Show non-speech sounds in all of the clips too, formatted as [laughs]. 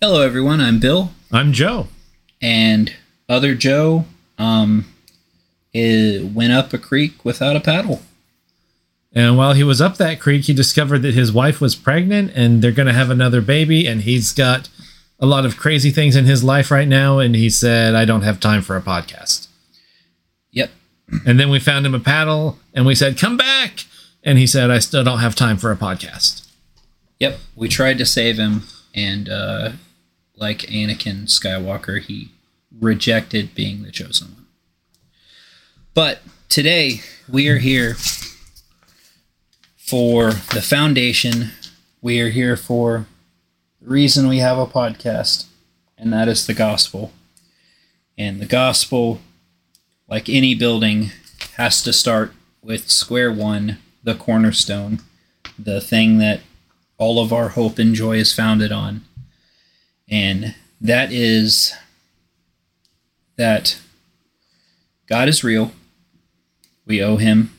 Hello, everyone. I'm Bill, I'm Joe. and other Joe um, went up a creek without a paddle. And while he was up that creek, he discovered that his wife was pregnant and they're going to have another baby. And he's got a lot of crazy things in his life right now. And he said, I don't have time for a podcast. Yep. And then we found him a paddle and we said, Come back. And he said, I still don't have time for a podcast. Yep. We tried to save him, and uh, like Anakin Skywalker, he rejected being the chosen one. But today, we are here for the foundation. We are here for the reason we have a podcast, and that is the gospel. And the gospel, like any building, has to start with square one, the cornerstone, the thing that all of our hope and joy is founded on. And that is that God is real. We owe him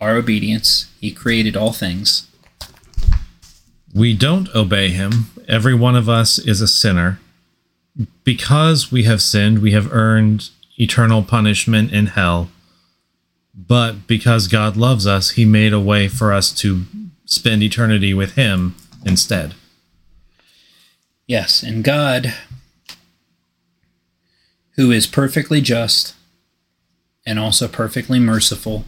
our obedience. He created all things. We don't obey him. Every one of us is a sinner. Because we have sinned, we have earned eternal punishment in hell. But because God loves us, he made a way for us to spend eternity with him instead. Yes, and God, who is perfectly just and also perfectly merciful,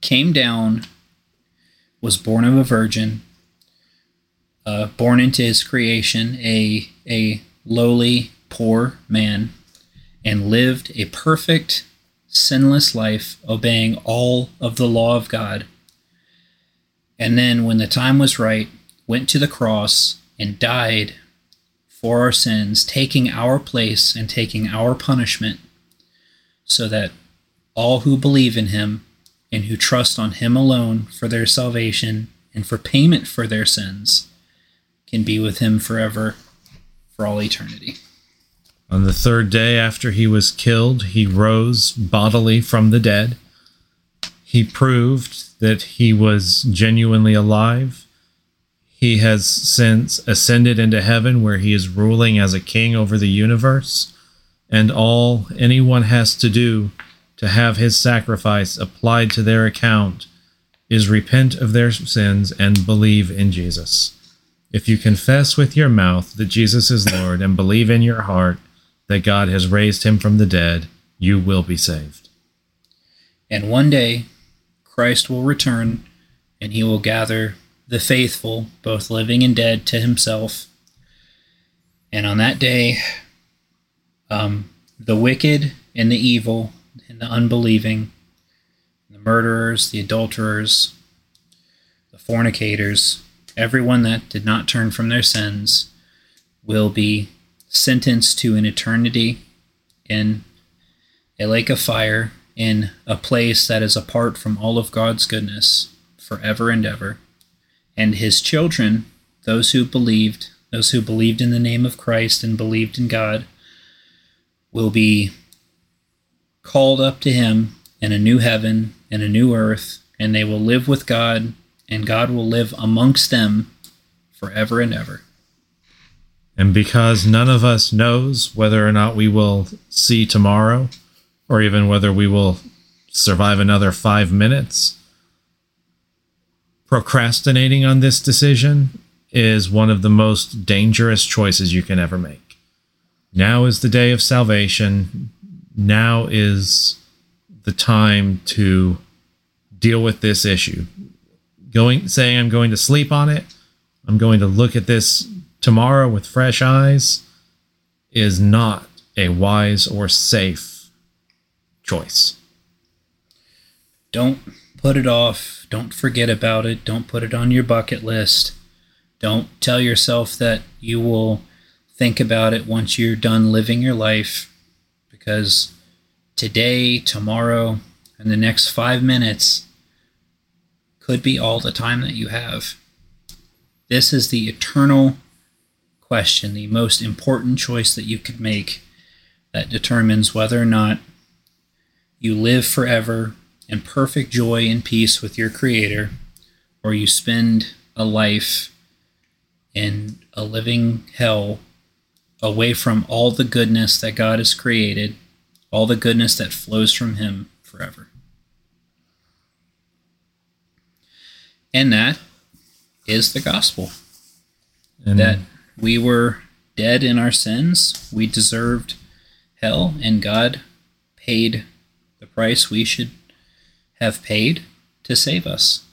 came down, was born of a virgin, uh, born into his creation, a, a lowly, poor man, and lived a perfect, sinless life, obeying all of the law of God. And then, when the time was right, went to the cross and died for our sins, taking our place and taking our punishment, so that all who believe in him and who trust on him alone for their salvation and for payment for their sins can be with him forever for all eternity. On the third day after he was killed, he rose bodily from the dead. He proved that he was genuinely alive. He has since ascended into heaven where he is ruling as a king over the universe. And all anyone has to do to have his sacrifice applied to their account is repent of their sins and believe in Jesus. If you confess with your mouth that Jesus is Lord and believe in your heart that God has raised him from the dead, you will be saved. And one day, Christ will return and he will gather the faithful, both living and dead, to himself. And on that day, um, the wicked and the evil and the unbelieving, the murderers, the adulterers, the fornicators, everyone that did not turn from their sins will be sentenced to an eternity in a lake of fire in a place that is apart from all of God's goodness forever and ever. And his children, those who believed, those who believed in the name of Christ and believed in God, will be called up to him in a new heaven and a new earth, and they will live with God, and God will live amongst them forever and ever. And because none of us knows whether or not we will see tomorrow, or even whether we will survive another five minutes, procrastinating on this decision is one of the most dangerous choices you can ever make. Now is the day of salvation. Now is the time to deal with this issue. Going saying I'm going to sleep on it, I'm going to look at this tomorrow with fresh eyes is not a wise or safe choice. Don't put it off. Don't forget about it. Don't put it on your bucket list. Don't tell yourself that you will think about it once you're done living your life because today, tomorrow, and the next five minutes could be all the time that you have. This is the eternal question, the most important choice that you could make that determines whether or not you live forever in perfect joy and peace with your Creator, or you spend a life in a living hell away from all the goodness that God has created, all the goodness that flows from Him forever. And that is the gospel. And that we were dead in our sins, we deserved hell, and God paid the price we should have paid to save us.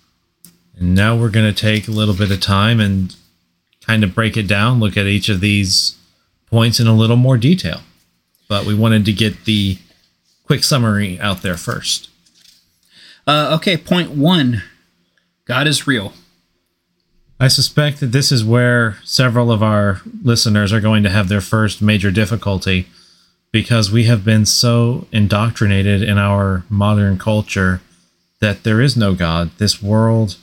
And now we're going to take a little bit of time and kind of break it down, look at each of these points in a little more detail. But we wanted to get the quick summary out there first. Uh, okay, point one God is real. I suspect that this is where several of our listeners are going to have their first major difficulty because we have been so indoctrinated in our modern culture that there is no God. This world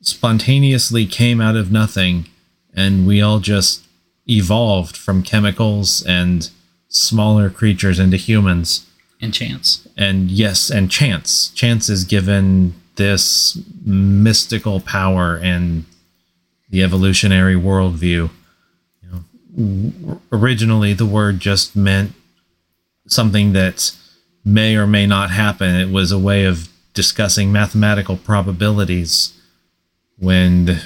spontaneously came out of nothing, and we all just evolved from chemicals and smaller creatures into humans. And chance. And yes, and chance. Chance is given this mystical power and the evolutionary worldview. You know, originally, the word just meant something that may or may not happen. It was a way of discussing mathematical probabilities when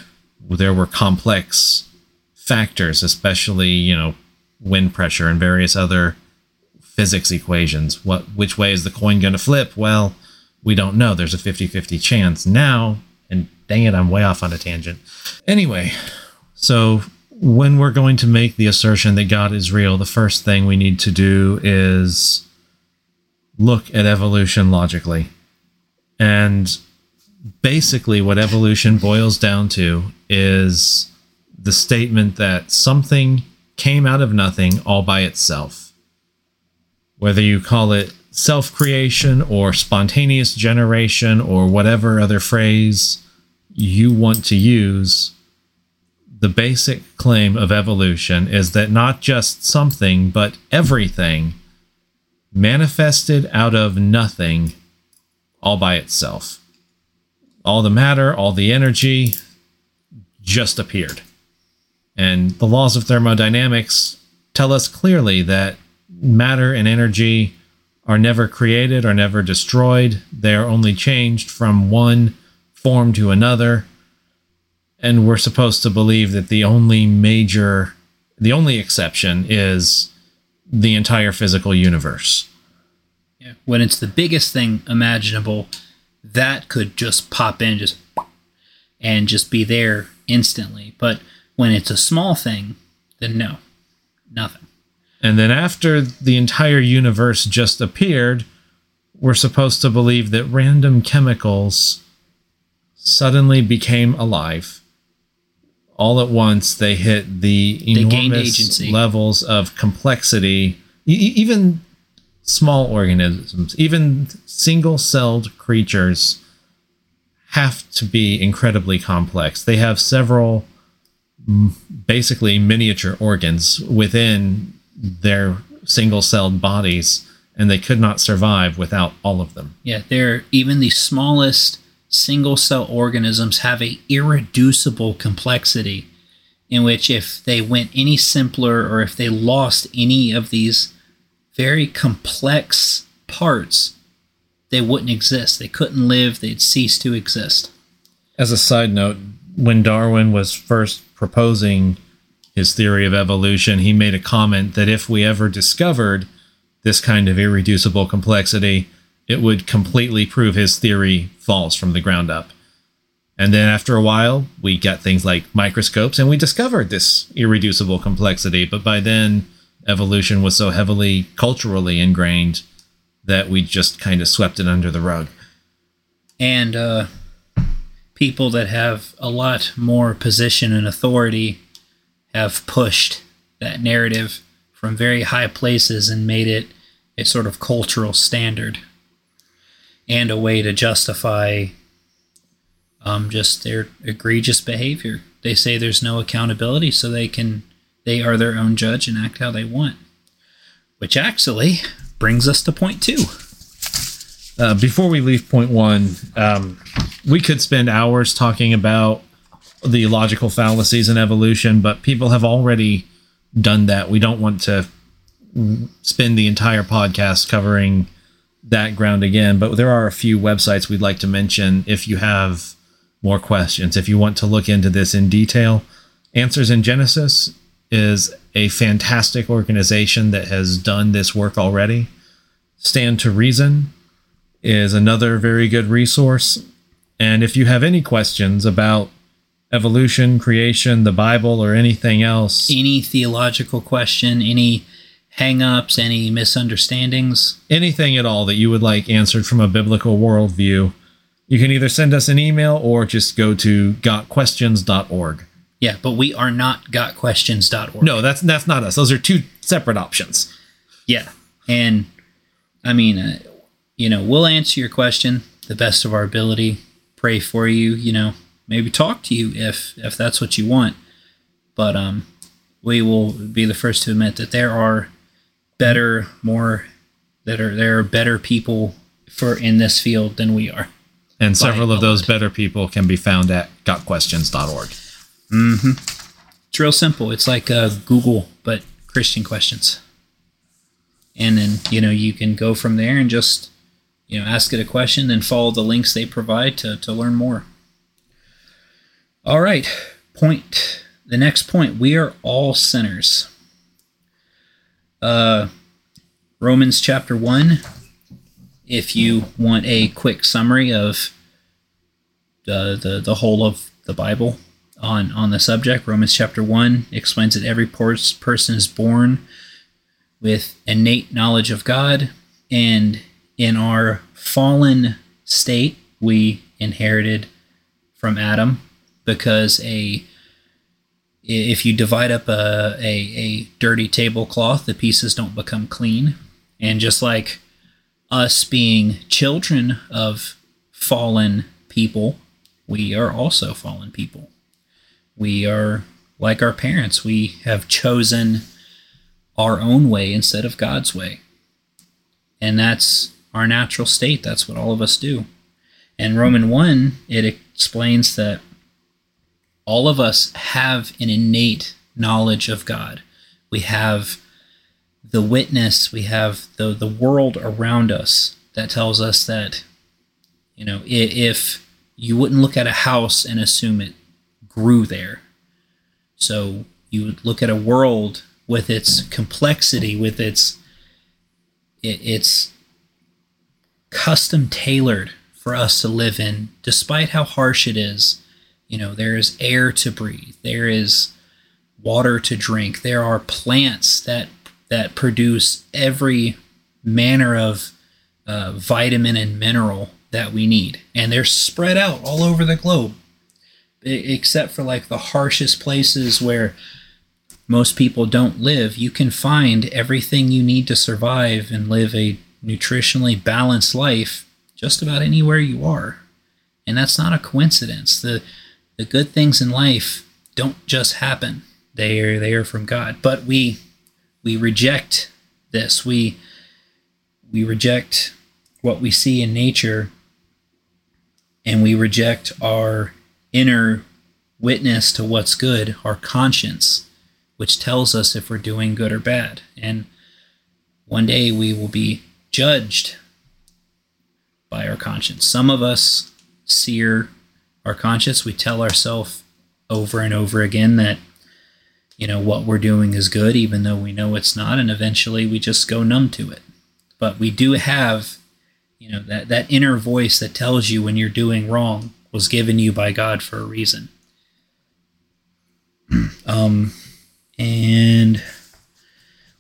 there were complex factors, especially, you know, wind pressure and various other physics equations. What which way is the coin going to flip? Well, we don't know. There's a 50-50 chance. Now, and dang it, I'm way off on a tangent. Anyway, so when we're going to make the assertion that God is real, the first thing we need to do is look at evolution logically. And basically, what evolution boils down to is the statement that something came out of nothing all by itself. Whether you call it self creation or spontaneous generation or whatever other phrase you want to use, the basic claim of evolution is that not just something, but everything manifested out of nothing all by itself. All the matter, all the energy just appeared. And the laws of thermodynamics tell us clearly that matter and energy are never created or never destroyed. They are only changed from one form to another. And we're supposed to believe that the only major, the only exception is the entire physical universe. Yeah. When it's the biggest thing imaginable, that could just pop in just and just be there instantly. But when it's a small thing, then no, nothing. And then after the entire universe just appeared, we're supposed to believe that random chemicals suddenly became alive. All at once, they hit the enormous levels of complexity. E- even small organisms, even single celled creatures, have to be incredibly complex. They have several basically miniature organs within their single celled bodies, and they could not survive without all of them. Yeah, they're even the smallest single cell organisms have a irreducible complexity in which if they went any simpler or if they lost any of these very complex parts, they wouldn't exist. They couldn't live, they'd cease to exist. As a side note, when Darwin was first proposing his theory of evolution, he made a comment that if we ever discovered this kind of irreducible complexity, it would completely prove his theory false from the ground up. And then after a while, we got things like microscopes and we discovered this irreducible complexity. But by then, evolution was so heavily culturally ingrained that we just kind of swept it under the rug. And uh, people that have a lot more position and authority have pushed that narrative from very high places and made it a sort of cultural standard and a way to justify um, just their egregious behavior. They say there's no accountability, so they can they are their own judge and act how they want. Which actually brings us to point two. Uh, before we leave point one, um, we could spend hours talking about the logical fallacies in evolution, but people have already done that. We don't want to spend the entire podcast covering that ground again, but there are a few websites we'd like to mention if you have more questions. If you want to look into this in detail, Answers in Genesis is a fantastic organization that has done this work already. Stand to Reason is another very good resource. And if you have any questions about evolution, creation, the Bible, or anything else, Any theological question, any hang-ups, any misunderstandings, anything at all that you would like answered from a biblical worldview, you can either send us an email or just go to gotquestions.org. yeah, but we are not gotquestions.org. No, that's that's not us. Those are two separate options. Yeah. And I mean, uh, you know, we'll answer your question the best of our ability, pray for you, you know, maybe talk to you if if that's what you want. But um we will be the first to admit that there are better, more that are there are better people for in this field than we are. And several of those better people can be found at gotquestions.org. It's real simple. It's like uh, Google, but Christian questions. And then, you know, you can go from there and just, you know, ask it a question, then follow the links they provide to, to learn more. All right. Point. The next point we are all sinners. Uh, Romans chapter 1. If you want a quick summary of the, the, the whole of the Bible, on on the subject. Romans chapter one explains that every person is born with innate knowledge of God, and in our fallen state, we inherited from Adam because a if you divide up a, a, a dirty tablecloth, the pieces don't become clean. And just like us being children of fallen people, we are also fallen people we are like our parents. We have chosen our own way instead of God's way. And that's our natural state. That's what all of us do. And Roman 1, it explains that all of us have an innate knowledge of God. We have the witness, we have the, the world around us that tells us that, you know, if you wouldn't look at a house and assume it grew there. So you would look at a world with its complexity, with its its custom tailored for us to live in, despite how harsh it is. You know, there is air to breathe, there is water to drink, there are plants that that produce every manner of uh, vitamin and mineral that we need, and they're spread out all over the globe except for like the harshest places where most people don't live, you can find everything you need to survive and live a nutritionally balanced life just about anywhere you are. And that's not a coincidence. The the good things in life don't just happen. They are they are from God. But we we reject this. We we reject what we see in nature and we reject our inner witness to what's good, our conscience, which tells us if we're doing good or bad. And one day we will be judged by our conscience. Some of us sear our conscience. We tell ourselves over and over again that, you know, what we're doing is good, even though we know it's not. And eventually we just go numb to it. But we do have, you know, that, that inner voice that tells you when you're doing wrong was given you by God for a reason. um, and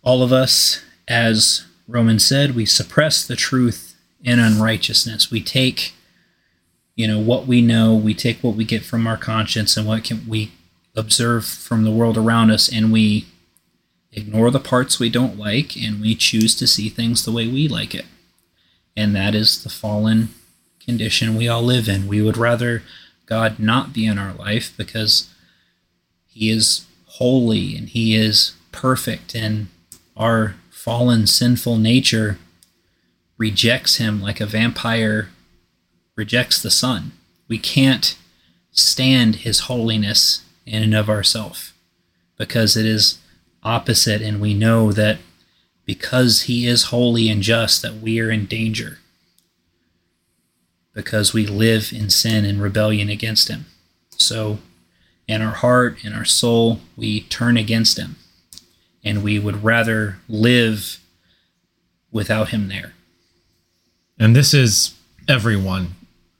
all of us, as Roman said, we suppress the truth in unrighteousness. We take, you know, what we know, we take what we get from our conscience and what can we observe from the world around us, and we ignore the parts we don't like, and we choose to see things the way we like it. And that is the fallen condition we all live in. We would rather God not be in our life because He is holy and He is perfect, and our fallen, sinful nature rejects Him like a vampire rejects the sun. We can't stand His holiness in and of ourselves because it is opposite, and we know that because he is holy and just, that we are in danger because we live in sin and rebellion against him. So, in our heart, in our soul, we turn against him, and we would rather live without him there. And this is everyone.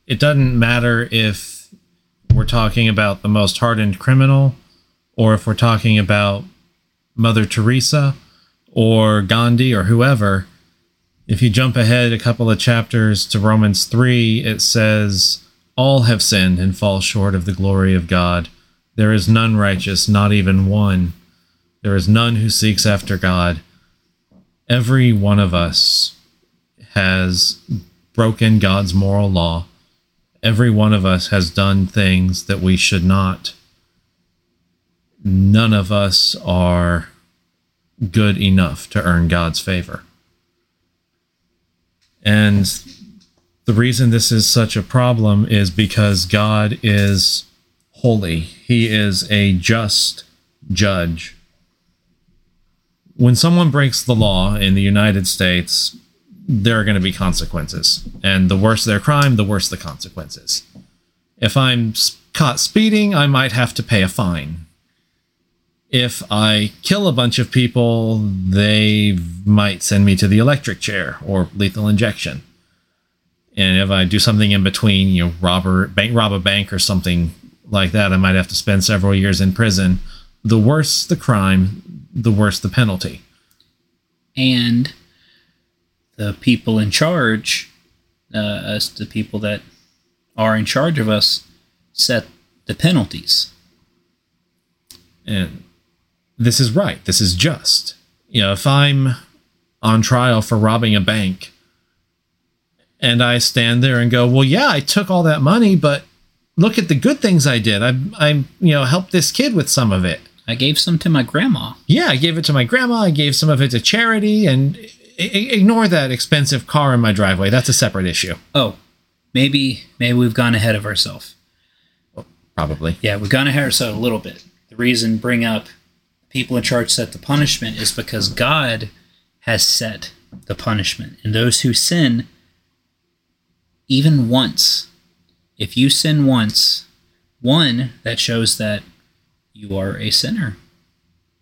It doesn't matter if we're talking about the most hardened criminal or if we're talking about Mother Teresa or Gandhi or whoever. If you jump ahead a couple of chapters to Romans 3, it says, All have sinned and fall short of the glory of God. There is none righteous, not even one. There is none who seeks after God. Every one of us has broken God's moral law. Every one of us has done things that we should not. None of us are good enough to earn God's favor. And the reason this is such a problem is because God is holy, He is a just judge. When someone breaks the law in the United States, there are going to be consequences. And the worse their crime, the worse the consequences. If I'm caught speeding, I might have to pay a fine. If I kill a bunch of people, they might send me to the electric chair or lethal injection. And if I do something in between, you know, bank rob a bank or something like that, I might have to spend several years in prison. The worse the crime, the worse the penalty. And the people in charge, uh, us, the people that are in charge of us, set the penalties. And this is right. This is just. You know, if I'm on trial for robbing a bank and I stand there and go, well, yeah, I took all that money, but look at the good things I did. I, I, you know, helped this kid with some of it. I gave some to my grandma. Yeah, I gave it to my grandma. I gave some of it to charity, and ignore that expensive car in my driveway. That's a separate issue. Oh, maybe maybe we've gone ahead of ourselves. Probably. Yeah, we've gone ahead of ourselves a little bit. The reason bring up people in charge set the punishment is because God has set the punishment, and those who sin, even once, if you sin once, one that shows that you are a sinner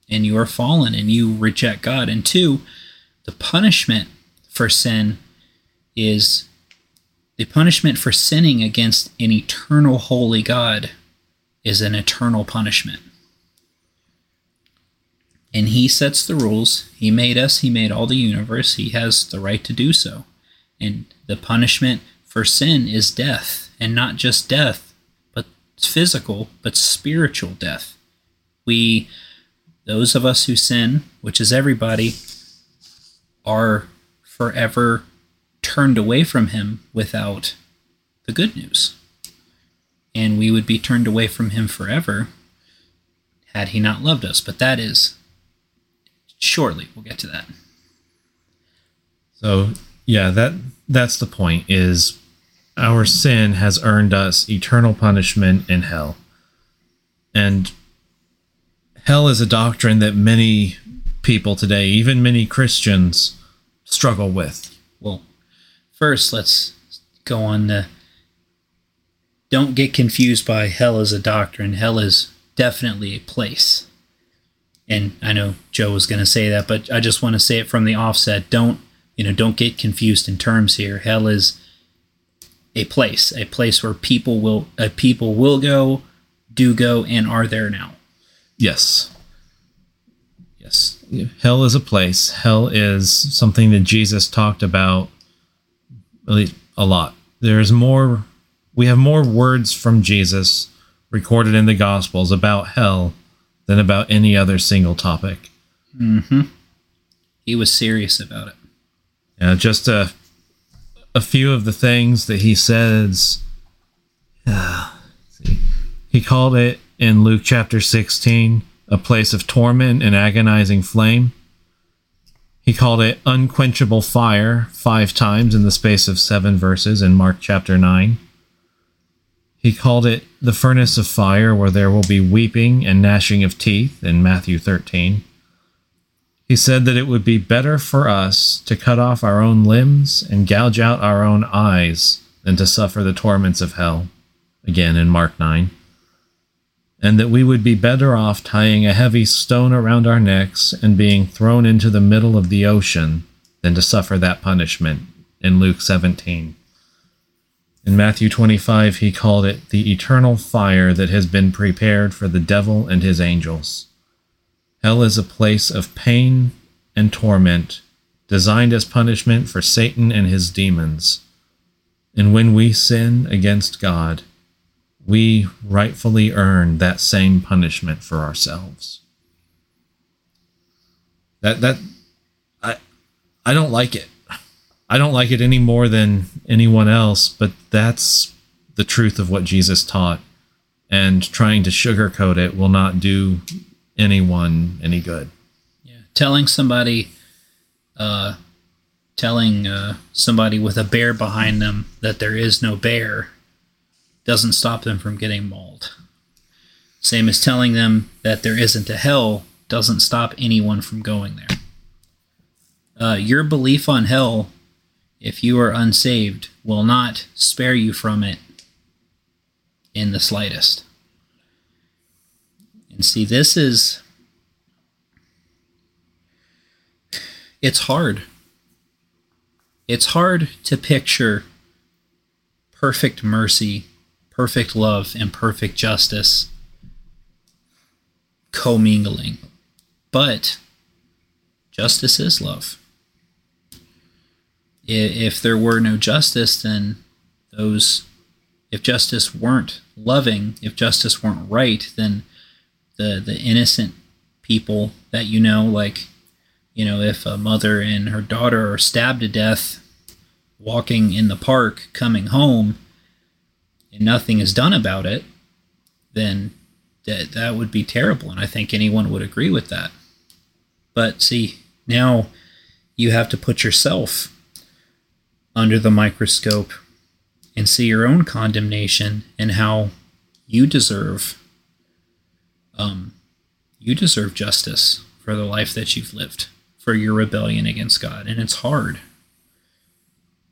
and you are fallen and you reject God, and two the punishment for sin is the punishment for sinning against an eternal holy God is an eternal punishment. And he sets the rules. He made us, he made all the universe. He has the right to do so. And the punishment for sin is death, and not just death, but physical, but spiritual death. We those of us who sin, which is everybody, are forever turned away from him without the good news. And we would be turned away from him forever had he not loved us. But that is shortly. We'll get to that. So, yeah, that that's the point is our sin has earned us eternal punishment in hell. And hell is a doctrine that many people today, even many Christians, struggle with? Well, first, let's go on the. Don't get confused by hell as a doctrine. Hell is definitely a place. And I know Joe was going to say that, but I just want to say it from the offset. Don't, you know, don't get confused in terms here. Hell is a place, a place where people will, uh, people will go, do go, and are there now. Yes. Yes. Hell is a place. Hell is something that Jesus talked about a lot. There's more, we have more words from Jesus recorded in the Gospels about hell than about any other single topic. Mm-hmm. He was serious about it. Yeah, just a, a few of the things that he says. [sighs] Uh, he called it in Luke chapter 16 a place of torment and agonizing flame. He called it unquenchable fire five times in the space of seven verses in Mark chapter 9. He called it the furnace of fire where there will be weeping and gnashing of teeth in Matthew 13. He said that it would be better for us to cut off our own limbs and gouge out our own eyes than to suffer the torments of hell. Again in Mark 9. And that we would be better off tying a heavy stone around our necks and being thrown into the middle of the ocean than to suffer that punishment in Luke 17. In Matthew 25, he called it the eternal fire that has been prepared for the devil and his angels. Hell is a place of pain and torment, designed as punishment for Satan and his demons. And when we sin against God, we rightfully earn that same punishment for ourselves. That that I I don't like it. I don't like it any more than anyone else, but that's the truth of what Jesus taught. And trying to sugarcoat it will not do anyone any good. Yeah. Telling somebody, uh, telling uh, somebody with a bear behind them that there is no bear doesn't stop them from getting mauled. Same as telling them that there isn't a hell doesn't stop anyone from going there. Uh, your belief on hell if you are unsaved, will not spare you from it in the slightest. And see, this is. It's hard. It's hard to picture perfect mercy, perfect love, and perfect justice commingling. But justice is love if there were no justice, then those, if justice weren't loving, if justice weren't right, then the the innocent people that you know, like, you know, if a mother and her daughter are stabbed to death walking in the park, coming home, and nothing is done about it, then that that would be terrible, and I think anyone would agree with that. But see, now you have to put yourself under the microscope and see your own condemnation and how you deserve um, you deserve justice for the life that you've lived for your rebellion against God. And it's hard.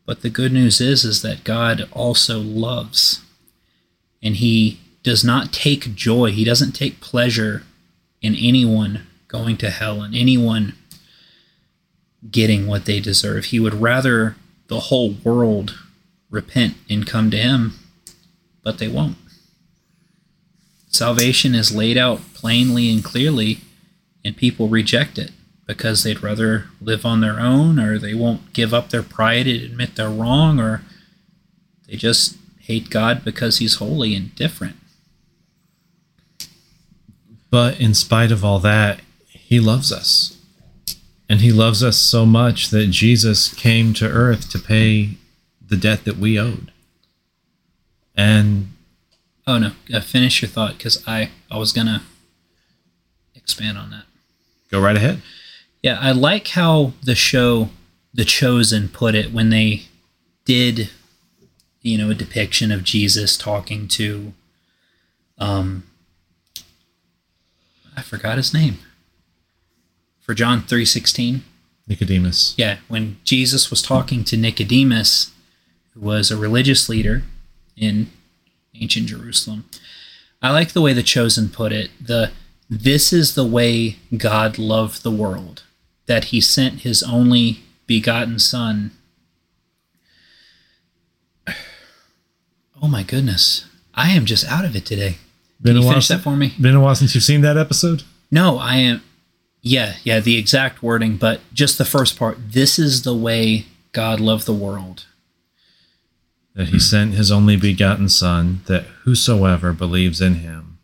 But the good news is is that God also loves. And he does not take joy. He doesn't take pleasure in anyone going to hell and anyone getting what they deserve. He would rather the whole world repent and come to Him, but they won't. Salvation is laid out plainly and clearly, and people reject it because they'd rather live on their own, or they won't give up their pride and admit they're wrong, or they just hate God because He's holy and different. But in spite of all that, He loves us. And he loves us so much that Jesus came to earth to pay the debt that we owed. And oh no, uh, finish your thought because I I was gonna expand on that. Go right ahead. Yeah, I like how the show The Chosen put it when they did, you know, a depiction of Jesus talking to, um, I forgot his name for John 3:16. Nicodemus. Yeah, when Jesus was talking to Nicodemus, who was a religious leader in ancient Jerusalem. I like the way the chosen put it. The this is the way God loved the world, that he sent his only begotten son. Oh my goodness. I am just out of it today. Can you finish that for me? Been a while since you've seen that episode? No, I am yeah, yeah, the exact wording, but just the first part. This is the way God loved the world. That he sent his only begotten Son, that whosoever believes in him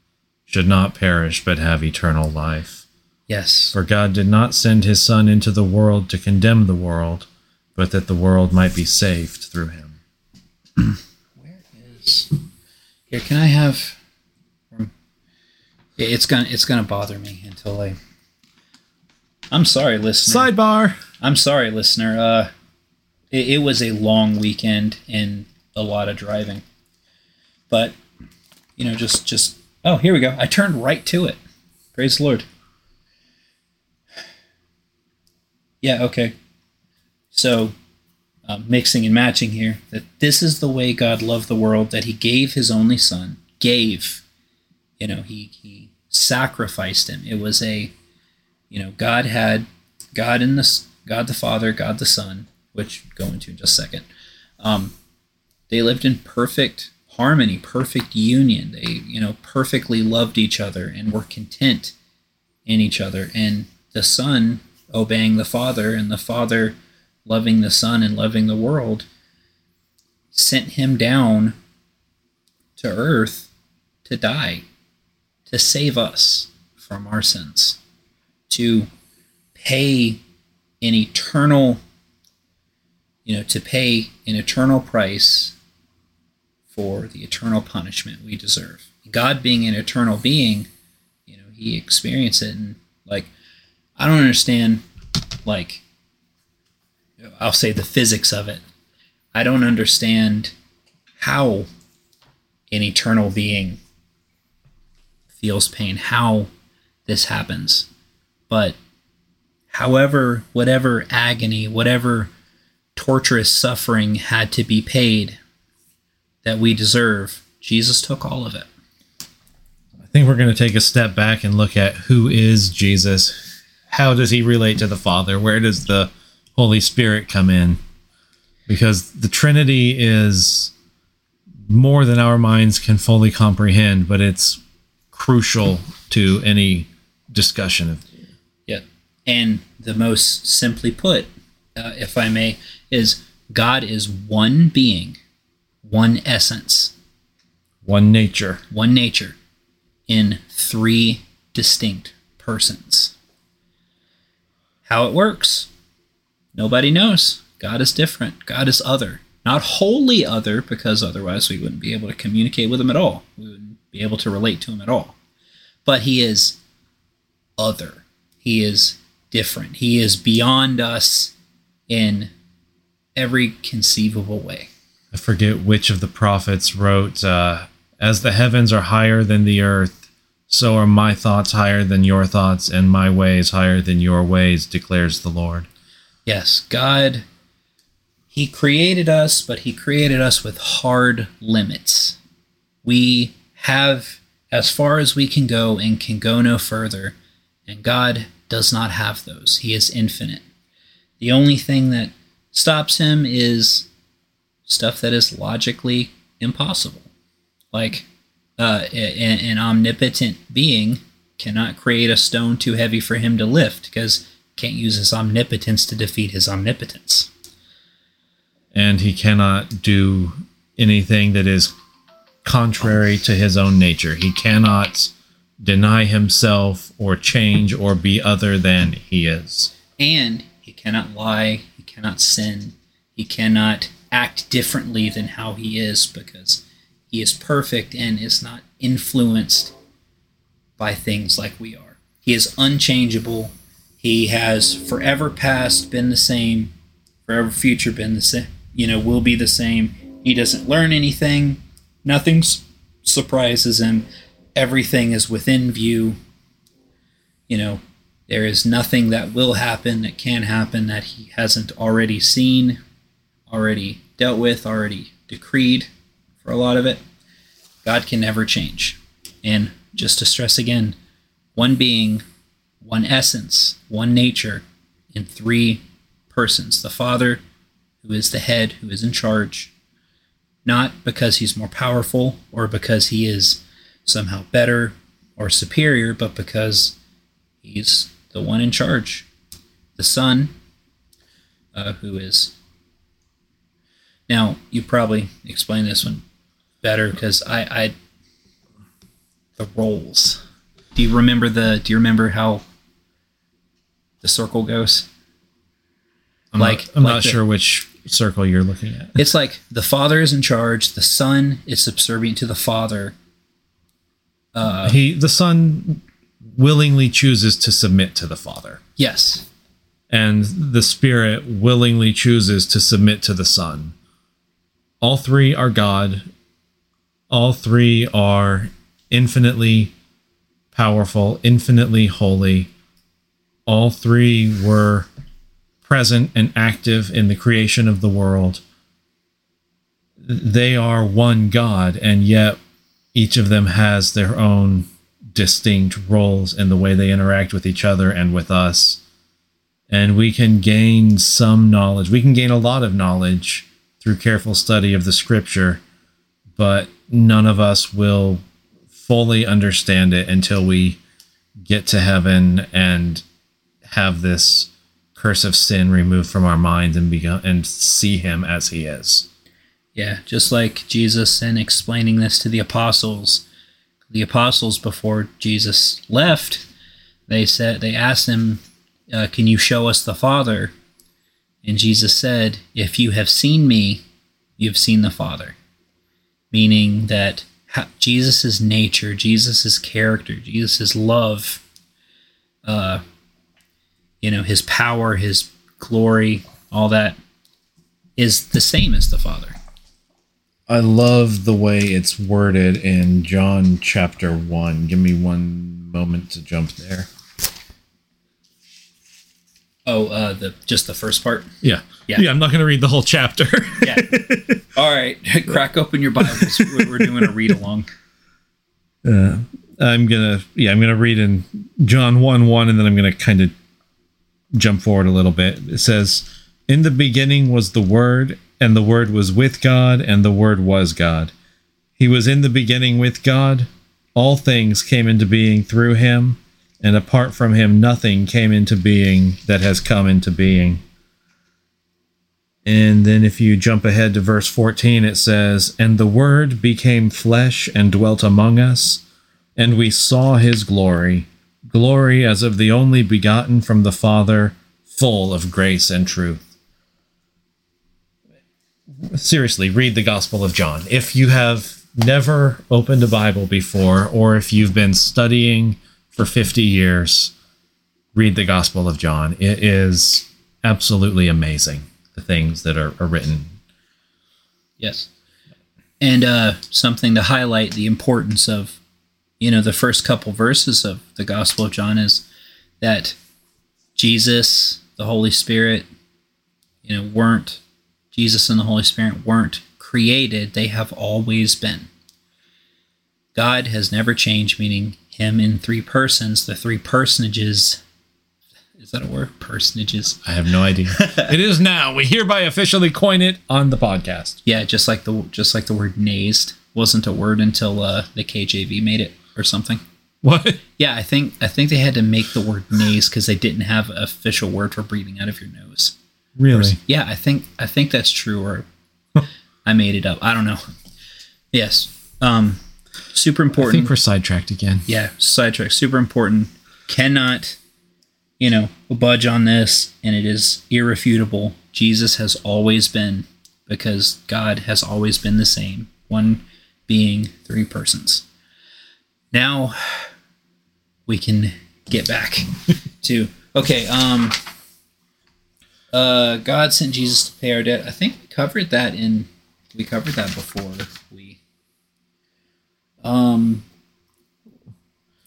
should not perish but have eternal life. Yes. For God did not send his Son into the world to condemn the world, but that the world might be saved through him. Where is. Here, can I have. It's gonna it's gonna bother me until I I'm sorry, listener. Sidebar. I'm sorry, listener. Uh, it, it was a long weekend and a lot of driving, but you know, just just oh, here we go. I turned right to it. Praise the Lord. Yeah, okay. So, uh, mixing and matching here, that this is the way God loved the world, that he gave his only son, gave, you know, he, he sacrificed him. It was a, you know, God had, God in the, God the Father, God the Son, which go into in just a second. Um, they lived in perfect harmony, perfect union. They, you know, perfectly loved each other and were content in each other. And the Son obeying the Father and the Father loving the Son and loving the world sent him down to earth to die, to save us from our sins, to pay an eternal, you know, to pay an eternal price for the eternal punishment we deserve. God being an eternal being, you know, he experienced it and like I don't understand like I'll say the physics of it. I don't understand how an eternal being feels pain, how this happens. But however, whatever agony, whatever torturous suffering had to be paid that we deserve, Jesus took all of it. I think we're going to take a step back and look at who is Jesus. How does he relate to the Father? Where does the Holy Spirit come in? Because the Trinity is more than our minds can fully comprehend, but it's crucial to any discussion of. And the most simply put, uh, if I may, is God is one being, one essence, one nature. one nature in three distinct persons. How it works, nobody knows. God is different. God is other. Not wholly other, because otherwise we wouldn't be able to communicate with him at all. We wouldn't be able to relate to him at all. But he is other. He is different. He is beyond us in every conceivable way. I forget which of the prophets wrote, uh, As the heavens are higher than the earth, so are my thoughts higher than your thoughts, and my ways higher than your ways, declares the Lord. Yes, God, He created us, but He created us with hard limits. We have as far as we can go and can go no further, and God does not have those. He is infinite. The only thing that stops Him is stuff that is logically impossible. Like uh, an, an omnipotent being cannot create a stone too heavy for him to lift because can't use his omnipotence to defeat his omnipotence. And he cannot do anything that is contrary to his own nature. He cannot deny himself or change or be other than he is. And he cannot lie, he cannot sin, he cannot act differently than how he is because he is perfect and is not influenced by things like we are. He is unchangeable. He has forever past been the same, forever future been the same, you know, will be the same. He doesn't learn anything. Nothing surprises him. Everything is within view. You know, there is nothing that will happen, that can happen, that he hasn't already seen, already dealt with, already decreed for a lot of it. God can never change. And just to stress again, one being, one essence, one nature in three persons the Father, who is the head, who is in charge, not because he's more powerful or because he is somehow better or superior, but because he's the one in charge. The Son, uh, who is. Now, you probably explain this one better because I, I. The roles. Do you remember the? Do you remember how the circle goes? I'm Like- not, I'm like not the- sure which circle you're looking at. It's like the father is in charge, the son is subservient to the father. Uh, he the son willingly chooses to submit to the father. Yes, and the spirit willingly chooses to submit to the son. All three are god. All three are infinitely powerful infinitely holy. All three were present and active in the creation of the world. They are one God, and yet each of them has their own distinct roles in the way they interact with each other and with us. And we can gain some knowledge. We can gain a lot of knowledge through careful study of the scripture, but none of us will fully understand it until we get to heaven and have this curse of sin removed from our minds and and see him as he is. Yeah, just like Jesus in explaining this to the apostles. The apostles before Jesus left, they said they asked him, uh, "Can you show us the Father?" And Jesus said, "If you have seen me, you've seen the Father." Meaning that Jesus' nature, Jesus' character, Jesus' love, uh, you know, his power, his glory, all that is the same as the Father. I love the way it's worded in John chapter 1. Give me one moment to jump there. Oh, uh, the just the first part. Yeah, yeah. yeah I'm not going to read the whole chapter. [laughs] yeah. All right, [laughs] crack open your Bibles. We're doing a read along. Uh, I'm gonna yeah I'm gonna read in John one one and then I'm gonna kind of jump forward a little bit. It says, "In the beginning was the Word, and the Word was with God, and the Word was God. He was in the beginning with God. All things came into being through him." and apart from him, nothing came into being that has come into being. And then if you jump ahead to verse 14, it says, And the Word became flesh and dwelt among us, and we saw his glory, glory as of the only begotten from the Father, full of grace and truth. Seriously, read the Gospel of John. If you have never opened a Bible before, or if you've been studying for 50 years, read the Gospel of John. It is absolutely amazing, the things that are, are written. Yes. And uh, something to highlight the importance of, you know, the first couple verses of the Gospel of John is that Jesus, the Holy Spirit, you know, weren't, Jesus and the Holy Spirit weren't created, they have always been. God has never changed, meaning him in three persons, the three personages. Is that a word? Personages? I have no idea. [laughs] it is now. We hereby officially coin it on the podcast. Yeah, just like the just like the word nazed wasn't a word until uh, the KJV made it or something. What? Yeah, I think I think they had to make the word naze because they didn't have an official word for breathing out of your nose. Really? Yeah, I think I think that's true, or I made it up. I don't know. Yes. Um, super important. I think we're sidetracked again. Yeah, sidetracked. Super important. Cannot, you know, budge on this, and it is irrefutable. Jesus has always been, because God has always been the same. One being, three persons. Now we can get back [laughs] to okay. Um, uh, God sent Jesus to pay our debt. I think we covered that in we covered that before we um,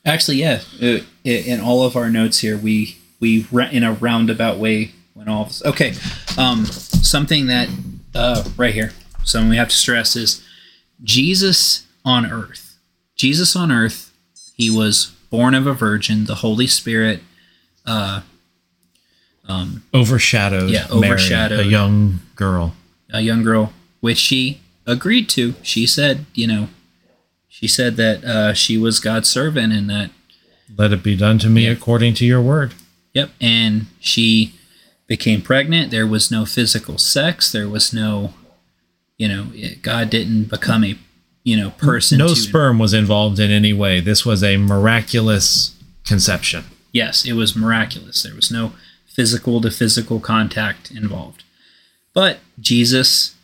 actually, yeah. Uh, in all of our notes here, we we in a roundabout way went. This. Okay, um, something that uh, right here. Something we have to stress is Jesus on earth. Jesus on earth. He was born of a virgin. The Holy Spirit. Uh, um, overshadowed. Yeah, overshadowed Mary, a young girl. A young girl, which she agreed to. She said, you know, she said that uh, she was God's servant and that. Let it be done to me according to your word. Yep. And she became pregnant. There was no physical sex. There was no, you know, God didn't become a, you know, person. No sperm was involved in any way. This was a miraculous conception. Yes, it was miraculous. There was no physical to physical contact involved. But Jesus,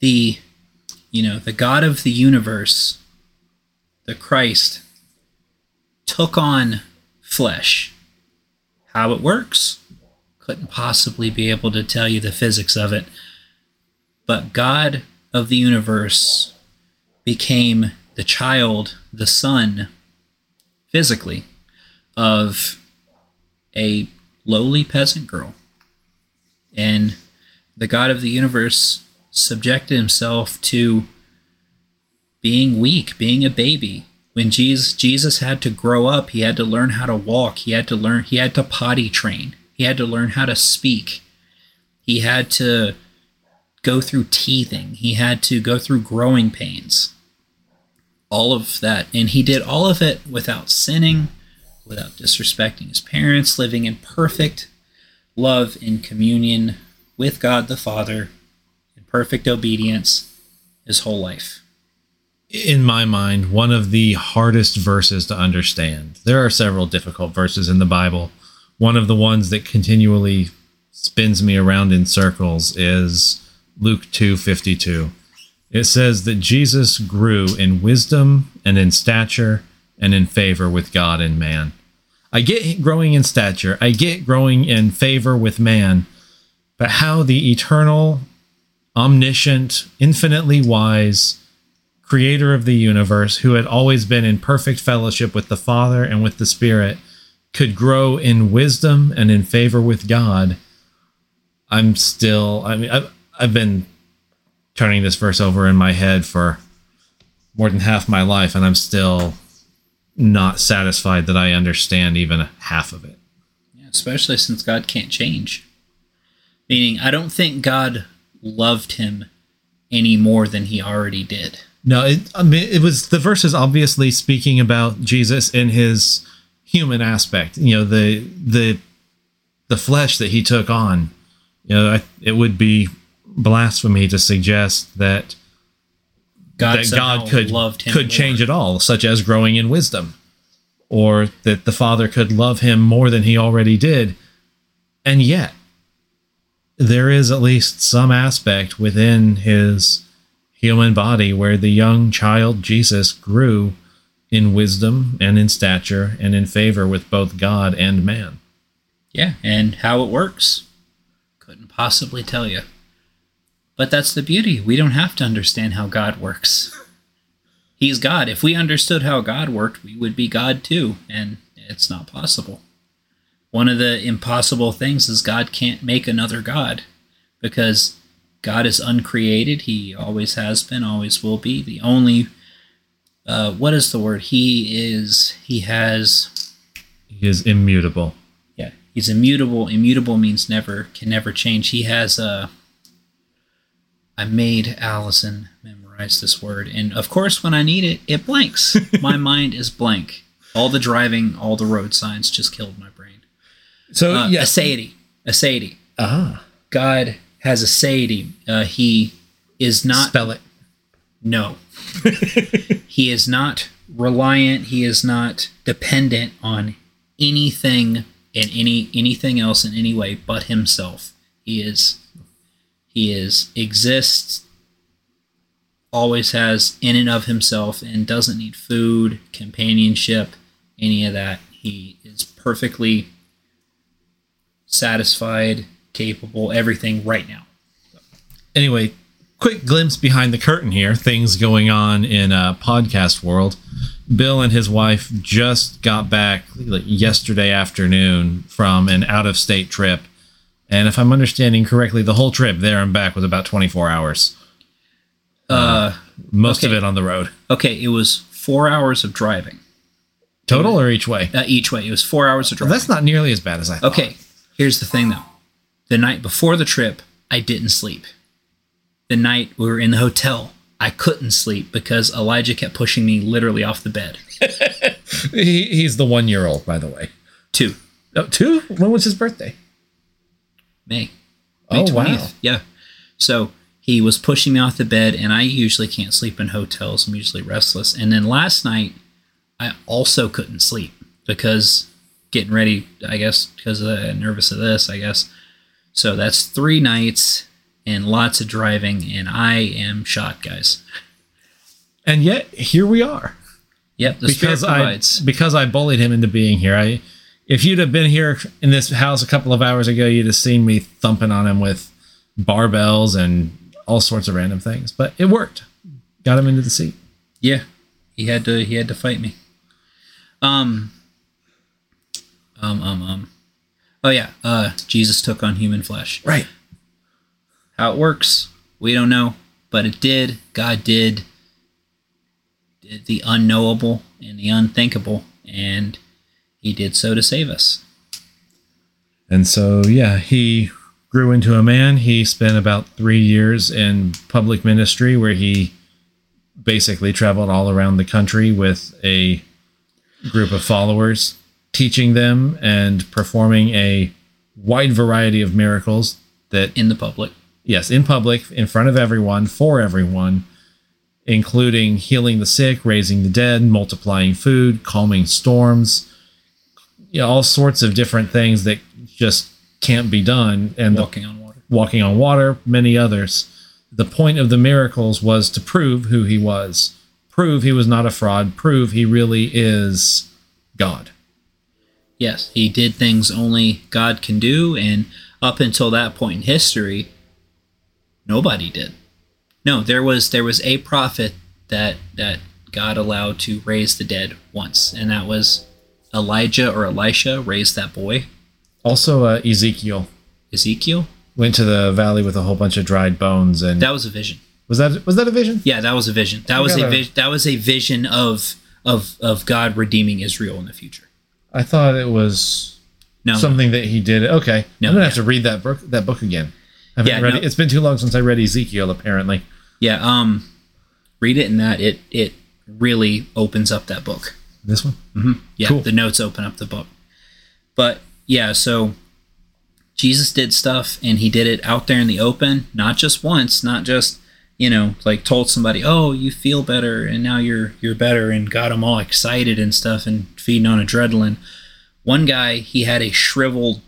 the, you know, the God of the universe, the Christ took on flesh. How it works, couldn't possibly be able to tell you the physics of it. But God of the universe became the child, the son, physically, of a lowly peasant girl. And the God of the universe subjected himself to being weak, being a baby. When Jesus Jesus had to grow up, he had to learn how to walk, he had to learn he had to potty train. He had to learn how to speak. He had to go through teething. He had to go through growing pains. All of that. And he did all of it without sinning, without disrespecting his parents, living in perfect love in communion with God the Father, in perfect obedience his whole life. In my mind, one of the hardest verses to understand. There are several difficult verses in the Bible. One of the ones that continually spins me around in circles is Luke 2:52. It says that Jesus grew in wisdom and in stature and in favor with God and man. I get growing in stature, I get growing in favor with man, but how the eternal, omniscient, infinitely wise creator of the universe, who had always been in perfect fellowship with the Father and with the Spirit, could grow in wisdom and in favor with God. I'm still, I mean, I've, I've been turning this verse over in my head for more than half my life, and I'm still not satisfied that I understand even half of it. Yeah, especially since God can't change. Meaning, I don't think God loved him any more than he already did. No, it, I mean, it was the verse is obviously speaking about Jesus in his human aspect. You know, the the the flesh that he took on. You know, I, it would be blasphemy to suggest that God, that God could loved him could more. change it all, such as growing in wisdom, or that the Father could love him more than he already did, and yet there is at least some aspect within his human body where the young child Jesus grew in wisdom and in stature and in favor with both God and man. Yeah, and how it works, couldn't possibly tell you. But that's the beauty. We don't have to understand how God works. He's God. If we understood how God worked, we would be God too, and it's not possible. One of the impossible things is God can't make another God because God is uncreated. He always has been, always will be. The only, uh, what is the word? He is, he has He is immutable. yeah, he's immutable. Immutable means never can never change. He has a. I made Allison memorize this word, and of course, when I need it, it blanks. [laughs] my mind is blank. All the driving, all the road signs just killed my brain. So Uh, Aseity, aseity. ah, God has aseity. Uh, he is not spell it. no. [laughs] he is not reliant. He is not dependent on anything and any anything else in any way but himself. He is he is exists always has in and of himself and doesn't need food, companionship, any of that. He is perfectly satisfied, capable, everything right now. anyway, quick glimpse behind the curtain here. Things going on in a podcast world. Bill and his wife just got back like, yesterday afternoon from an out of state trip. And if I'm understanding correctly, the whole trip there and back was about 24 hours. Uh Most of it on the road. okay, it was 4 hours of driving. Total or each way? Uh, each way. It was 4 hours of Well, driving. that's not nearly as bad as I thought. Okay, here's the thing though. The night before the trip, I didn't sleep. The night we were in the hotel, I couldn't sleep because Elijah kept pushing me literally off the bed. [laughs] He, he's the one year old, by the way. Two, Oh, two? When was his birthday? May. May Oh, wow. Yeah. So he was pushing me off the bed, and I usually can't sleep in hotels. I'm usually restless. And then last night, I also couldn't sleep because getting ready, I guess, because the, nervous of this, I guess. So that's three nights and lots of driving, and I am shot, guys. And yet, here we are. Yep, the because I because I bullied him into being here. I if you'd have been here in this house a couple of hours ago, you'd have seen me thumping on him with barbells and all sorts of random things. But it worked. Got him into the seat. Yeah, he had to. He had to fight me. Um. Um. Um. Um. Oh yeah. Uh. Jesus took on human flesh. Right. How it works, we don't know, but it did. God did, did the unknowable and the unthinkable, and He did so to save us. And so, yeah, he grew into a man. He spent about three years in public ministry where he basically traveled all around the country with a group of followers, teaching them and performing a wide variety of miracles that, In the public, yes, in public, in front of everyone, for everyone, including healing the sick, raising the dead, multiplying food, calming storms, you know, all sorts of different things that just can't be done. And the walking on water. walking on water, many others. The point of the miracles was to prove who he was, prove he was not a fraud, prove he really is God. Yes, he did things only God can do, and up until that point in history, nobody did. No, there was there was a prophet that that God allowed to raise the dead once, and that was Elijah or Elisha raised that boy, Also, uh, Ezekiel Ezekiel. went to the valley with a whole bunch of dried bones, and That was a vision. was that was that a vision? Yeah, that was a vision. That was a gotta- vision. That was a vision of of of God redeeming Israel in the future. I thought it was No, something that he did. Okay, No, I'm gonna have to read that book that book again. I haven't Yeah, read no. it. It's been too long since I read Ezekiel. Apparently, yeah. Um, read it and that it it really opens up that book. This one. Mm-hmm. Yeah, Cool. the notes open up the book. But yeah, so Jesus did stuff and he did it out there in the open, not just once, not just, you know, like told somebody, "Oh, you feel better and now you're you're better" and got them all excited and stuff and feeding on adrenaline. One guy, he had a shriveled,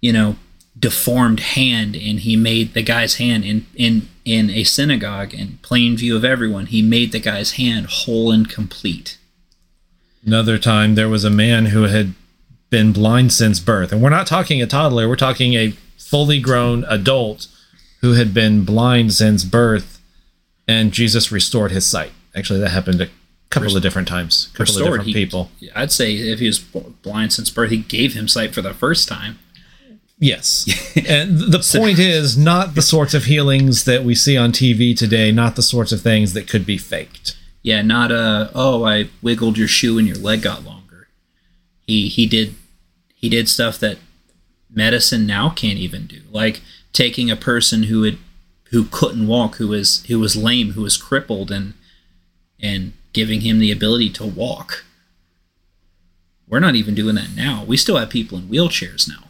you know, deformed hand and he made the guy's hand in in in a synagogue in plain view of everyone. He made the guy's hand whole and complete. Another time, there was a man who had been blind since birth. And we're not talking a toddler, we're talking a fully grown adult who had been blind since birth, and Jesus restored his sight. Actually, that happened a couple of different times, a couple of different he- people. I'd say if he was blind since birth, he gave him sight for the first time. Yes. [laughs] and the point is not the sorts of healings that we see on TV today, not the sorts of things that could be faked. Yeah, not a oh I wiggled your shoe and your leg got longer. He he did he did stuff that medicine now can't even do, like taking a person who had who couldn't walk, who was who was lame, who was crippled, and and giving him the ability to walk. We're not even doing that now. We still have people in wheelchairs now.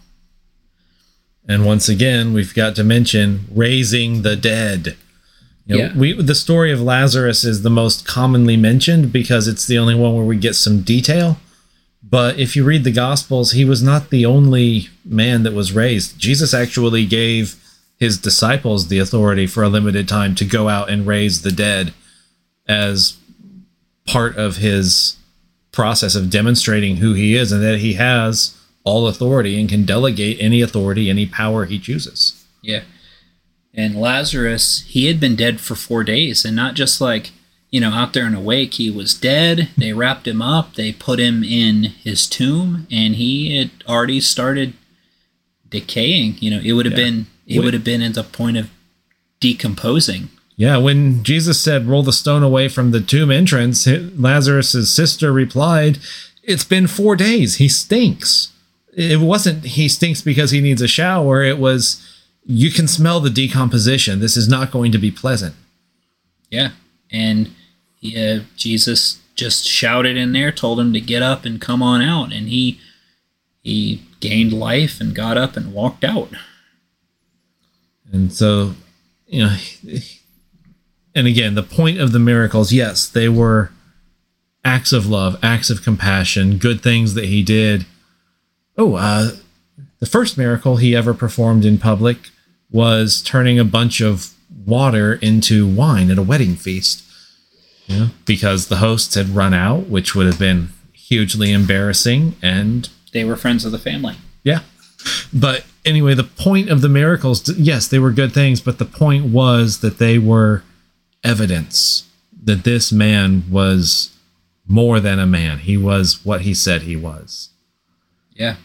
And once again, we've got to mention raising the dead. You know, Yeah. we the story of Lazarus is the most commonly mentioned because it's the only one where we get some detail. But if you read the Gospels, he was not the only man that was raised. Jesus actually gave his disciples the authority for a limited time to go out and raise the dead as part of his process of demonstrating who he is and that he has all authority and can delegate any authority, any power he chooses. Yeah. And Lazarus, he had been dead for four days, and not just like, you know, out there in a wake. He was dead. They wrapped him up. They put him in his tomb, and he had already started decaying. You know, it would have Yeah. been it would have been at the point of decomposing. Yeah, when Jesus said, roll the stone away from the tomb entrance, Lazarus' sister replied, It's been four days. He stinks. It wasn't he stinks because he needs a shower. It was, you can smell the decomposition. This is not going to be pleasant. Yeah. And yeah, Jesus just shouted in there, told him to get up and come on out, and he he gained life and got up and walked out. And so, you know, and again, the point of the miracles, yes, they were acts of love, acts of compassion, good things that he did. Oh, uh, the first miracle he ever performed in public was turning a bunch of water into wine at a wedding feast. You know, because the hosts had run out, which would have been hugely embarrassing and They were friends of the family. yeah. But anyway, the point of the miracles, yes, they were good things, but the point was that they were evidence that this man was more than a man. He was what he said he was. Yeah.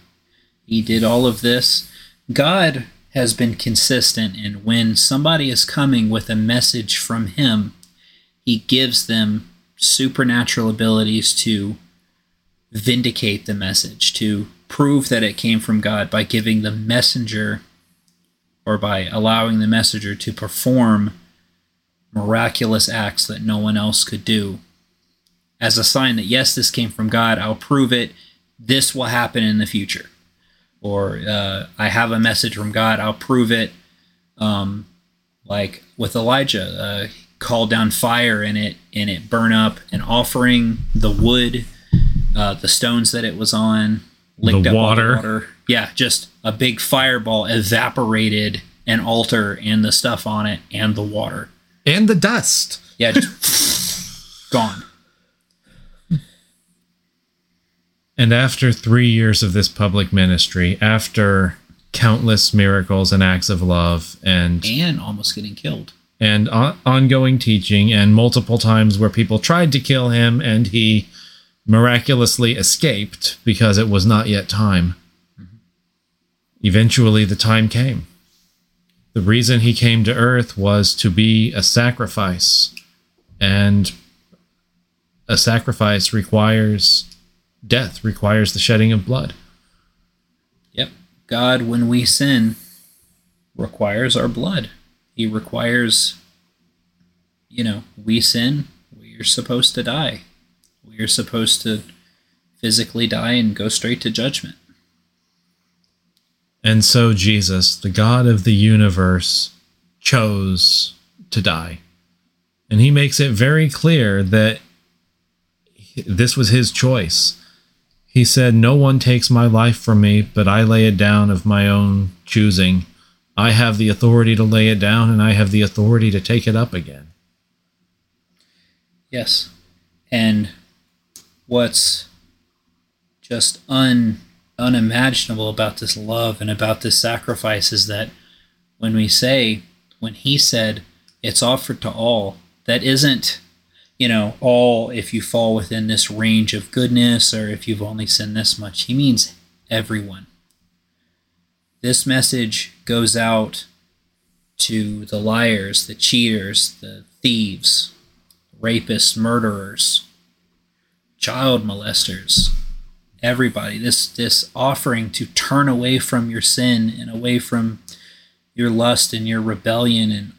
He did all of this. God has been consistent and when somebody is coming with a message from him he gives them supernatural abilities to vindicate the message to prove that it came from god by giving the messenger or by allowing the messenger to perform miraculous acts that no one else could do. As a sign that yes this came from god i'll prove it. This will happen in the future or uh, I have a message from God, I'll prove it. Um, like with Elijah, uh, called down fire and it and it burn up an offering, the wood, uh, the stones that it was on, licked the up water. water. Yeah, just a big fireball evaporated an altar and the stuff on it and the water and the dust. Yeah, just [laughs] gone. And after three years of this public ministry, after countless miracles and acts of love, and and almost getting killed, and on- ongoing teaching, and multiple times where people tried to kill him, and he miraculously escaped because it was not yet time. Mm-hmm. Eventually, the time came. The reason he came to earth was to be a sacrifice, and a sacrifice requires death requires the shedding of blood. Yep. God, when we sin, requires our blood. He requires, you know, we sin, we are supposed to die. We are supposed to physically die and go straight to judgment. And so Jesus, the God of the universe, chose to die. And he makes it very clear that this was his choice. He said, No one takes my life from me, but I lay it down of my own choosing. I have the authority to lay it down, and I have the authority to take it up again. Yes. And what's just un unimaginable about this love and about this sacrifice is that when we say, when he said, it's offered to all, that isn't you know, all if you fall within this range of goodness or if you've only sinned this much. He means everyone. This message goes out to the liars, the cheaters, the thieves, rapists, murderers, child molesters, everybody. This this offering to turn away from your sin and away from your lust and your rebellion and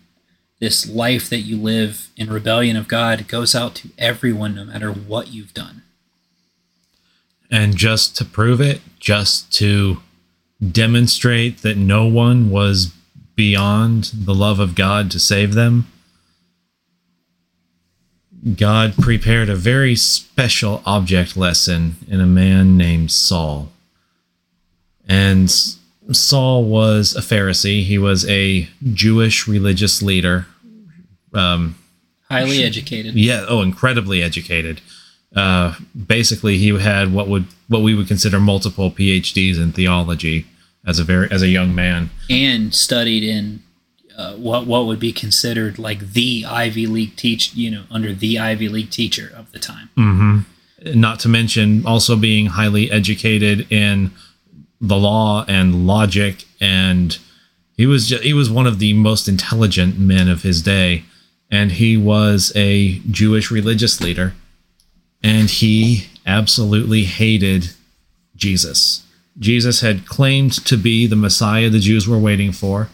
this life that you live in rebellion of God goes out to everyone, no matter what you've done. And just to prove it, just to demonstrate that no one was beyond the love of God to save them, God prepared a very special object lesson in a man named Saul. And Saul was a Pharisee. He was a Jewish religious leader um, highly educated. Yeah, oh, incredibly educated. Uh, basically, he had what would what we would consider multiple PhDs in theology as a very as a young man, and studied in uh, what what would be considered like the Ivy League teach, you know, under the Ivy League teacher of the time. Mm-hmm. Not to mention also being highly educated in the law and logic, and he was just, he was one of the most intelligent men of his day and he was a Jewish religious leader, and he absolutely hated Jesus. Jesus had claimed to be the Messiah the Jews were waiting for.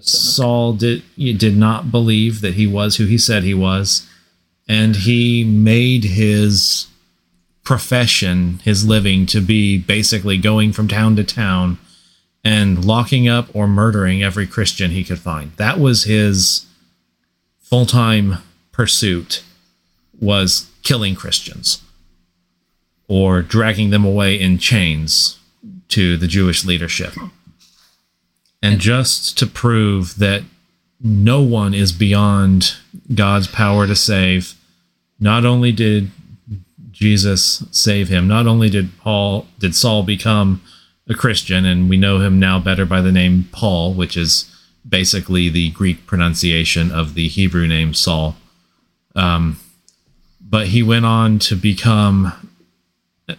Saul did did not believe that he was who he said he was, and he made his profession, his living, to be basically going from town to town and locking up or murdering every Christian he could find. That was his full time pursuit was killing Christians or dragging them away in chains to the Jewish leadership. And just to prove that no one is beyond God's power to save, not only did Jesus save him, not only did Paul did Saul become a Christian and we know him now better by the name Paul, which is basically the Greek pronunciation of the Hebrew name Saul. Um, but he went on to become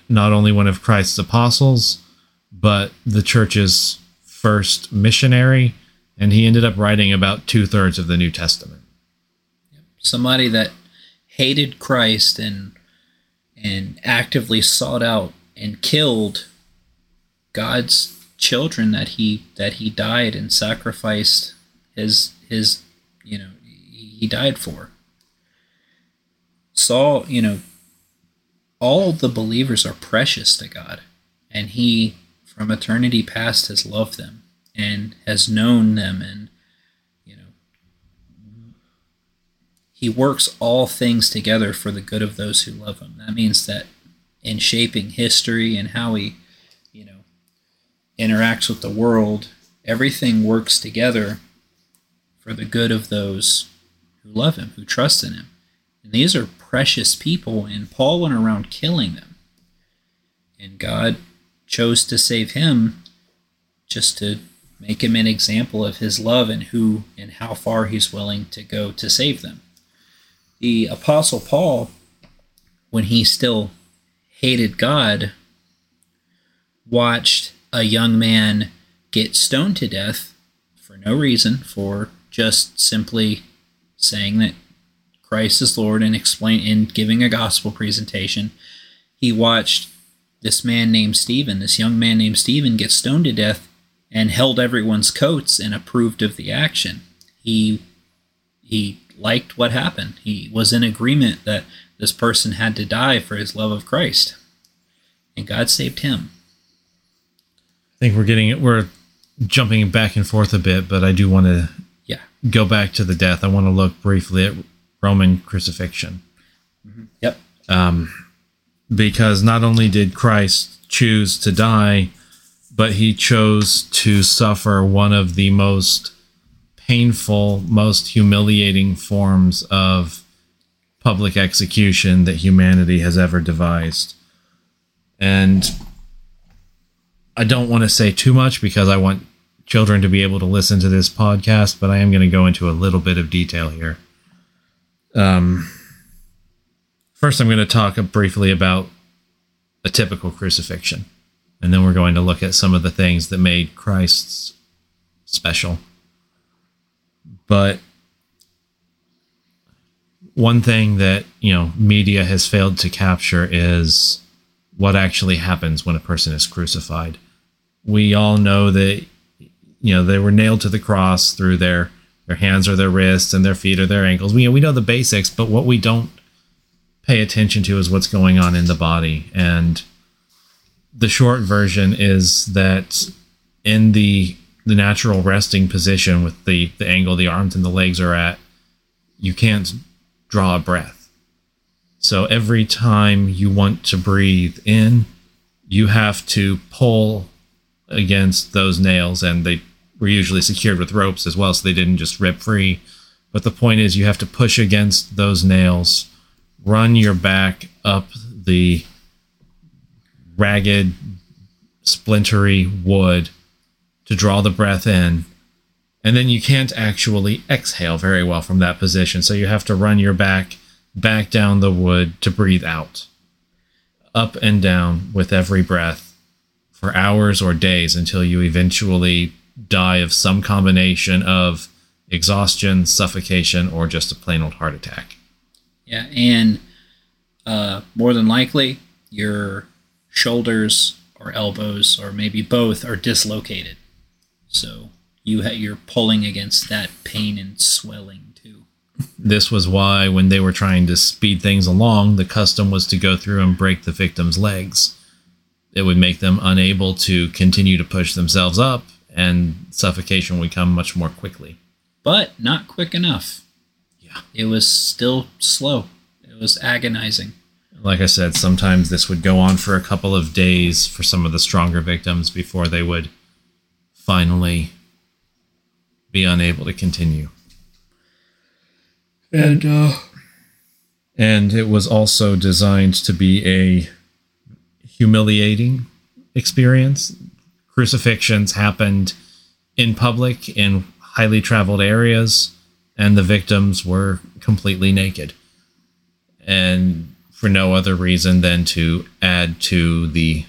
not only one of Christ's apostles, but the church's first missionary and he ended up writing about two thirds of the New Testament. Somebody that hated Christ and and actively sought out and killed God's children that he that he died and sacrificed his his you know he died for. Saul, you know, all the believers are precious to God, and he from eternity past has loved them and has known them and you know he works all things together for the good of those who love him. That means that in shaping history and how he you know interacts with the world, everything works together for the good of those who love him, who trust in him. And these are precious people, and Paul went around killing them. And God chose to save him just to make him an example of his love and who and how far he's willing to go to save them. The Apostle Paul, when he still hated God, watched a young man get stoned to death for no reason, for just simply saying that Christ is Lord and explain in giving a gospel presentation. He watched this man named Stephen, this young man named Stephen, get stoned to death and held everyone's coats and approved of the action. He he liked what happened. He was in agreement that this person had to die for his love of Christ. And God saved him. I think we're getting it. We're jumping back and forth a bit, but I do want to Yeah. go back to the death. I want to look briefly at Roman crucifixion mm-hmm. Yep. Um, because not only did Christ choose to die, but he chose to suffer one of the most painful, most humiliating forms of public execution that humanity has ever devised. And I don't want to say too much because I want children to be able to listen to this podcast, but I am going to go into a little bit of detail here. Um, first, I'm going to talk briefly about a typical crucifixion, and then we're going to look at some of the things that made Christ's special. But one thing that you know media has failed to capture is what actually happens when a person is crucified. We all know that you know they were nailed to the cross through their their hands or their wrists and their feet or their ankles. We know we know the basics, but what we don't pay attention to is what's going on in the body. And the short version is that in the the natural resting position with the the angle the arms and the legs are at, you can't draw a breath. So every time you want to breathe in, you have to pull against those nails and they were usually secured with ropes as well so they didn't just rip free. But the point is you have to push against those nails, run your back up the ragged splintery wood to draw the breath in. And then you can't actually exhale very well from that position. So you have to run your back back down the wood to breathe out, up and down with every breath for hours or days until you eventually die of some combination of exhaustion, suffocation, or just a plain old heart attack. Yeah, and uh, more than likely, your shoulders or elbows or maybe both are dislocated. So you ha- you're pulling against that pain and swelling too. This was why, when they were trying to speed things along, the custom was to go through and break the victim's legs. It would make them unable to continue to push themselves up, and suffocation would come much more quickly. But not quick enough. Yeah. It was still slow. It was agonizing. Like I said, sometimes this would go on for a couple of days for some of the stronger victims before they would finally be unable to continue. And uh, And it was also designed to be a humiliating experience. Crucifixions happened in public in highly traveled areas, and the victims were completely naked. And for no other reason than to add to the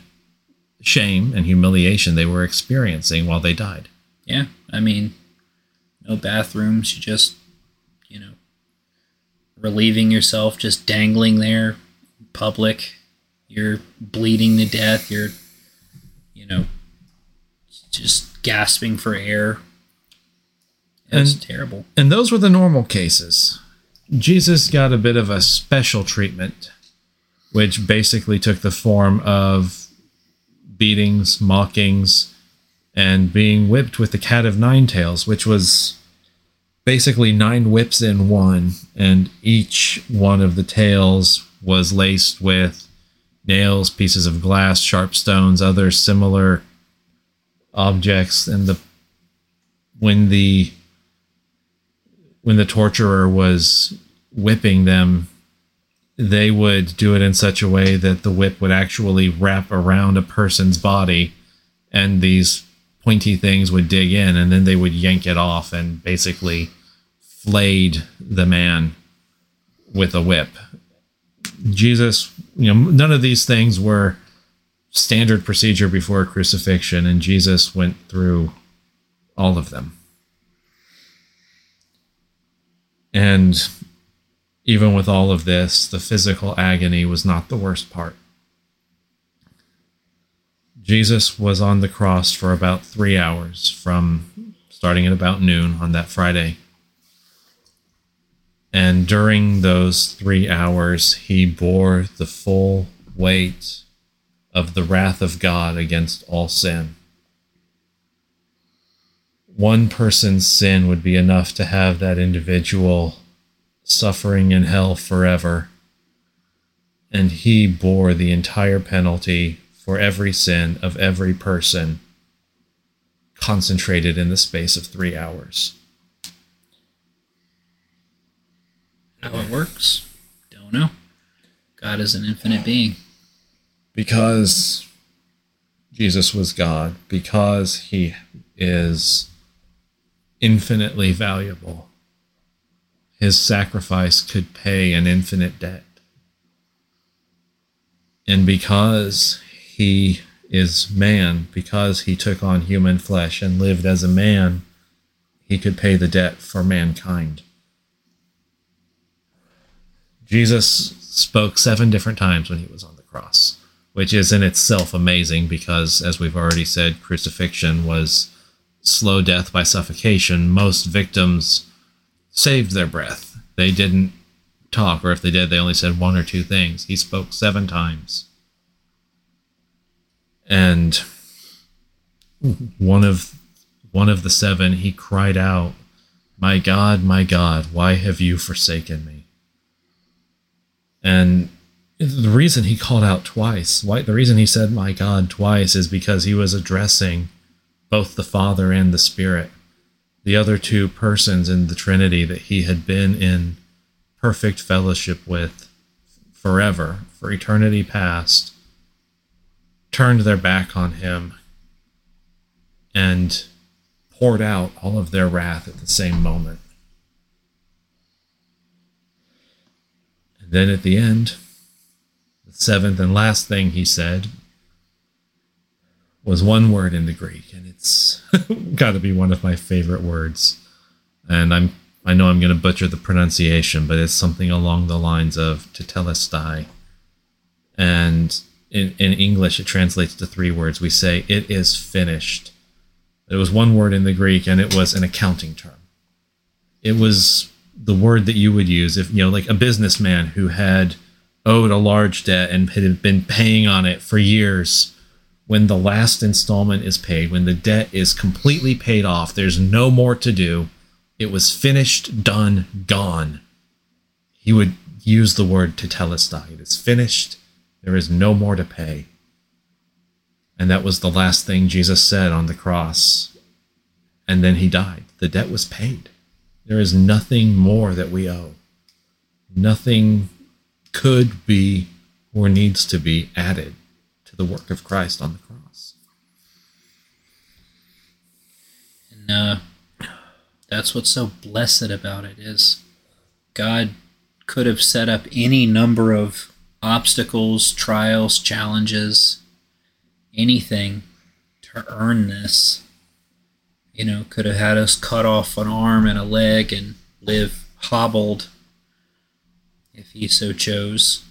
shame and humiliation they were experiencing while they died. yeah, I mean, no bathrooms. You just, you know, relieving yourself, just dangling there, public. You're bleeding to death. You're, you know, just gasping for air. It was And- terrible. And those were the normal cases. Jesus got a bit of a special treatment, which basically took the form of beatings, mockings, and being whipped with the cat of nine tails, which was basically nine whips in one, and each one of the tails was laced with nails, pieces of glass, sharp stones, other similar objects, and the when the when the torturer was whipping them, they would do it in such a way that the whip would actually wrap around a person's body and these pointy things would dig in and then they would yank it off and basically flayed the man with a whip. Jesus, you know, none of these things were standard procedure before crucifixion and Jesus went through all of them. And even with all of this, the physical agony was not the worst part. Jesus was on the cross for about three hours from starting at about noon on that Friday. And during those three hours, he bore the full weight of the wrath of God against all sin one person's sin would be enough to have that individual suffering in hell forever. And he bore the entire penalty for every sin of every person, concentrated in the space of three hours. How it works? Don't know. God is an infinite being. Because Jesus was God, because he is infinitely valuable. His sacrifice could pay an infinite debt. And because he is man, because he took on human flesh and lived as a man, he could pay the debt for mankind. Jesus spoke seven different times when he was on the cross, which is in itself amazing because, as we've already said, crucifixion was slow death by suffocation. Most victims saved their breath. They didn't talk, or if they did, they only said one or two things. He spoke seven times. And one of one of the seven, he cried out, My God, my God, why have you forsaken me? And the reason he called out twice, why the reason he said my God twice is because he was addressing both the Father and the Spirit, the other two persons in the Trinity that he had been in perfect fellowship with forever, for eternity past, turned their back on him and poured out all of their wrath at the same moment. And then at the end, the seventh and last thing he said was one word in the Greek, and it's [laughs] got to be one of my favorite words. And I'm I know I'm going to butcher the pronunciation, but it's something along the lines of tetelestai. And in, in English, it translates to three words. We say, it is finished. It was one word in the Greek, and it was an accounting term. It was the word that you would use if, you know, like a businessman who had owed a large debt and had been paying on it for years. When the last installment is paid, when the debt is completely paid off, there's no more to do. It was finished, done, gone. He would use the word tetelestai. It is finished. There is no more to pay. And that was the last thing Jesus said on the cross. And then he died. The debt was paid. There is nothing more that we owe. Nothing could be or needs to be added to the work of Christ on the cross. And uh, that's what's so blessed about it is God could have set up any number of obstacles, trials, challenges, anything to earn this. you know, could have had us cut off an arm and a leg and live hobbled if he so chose.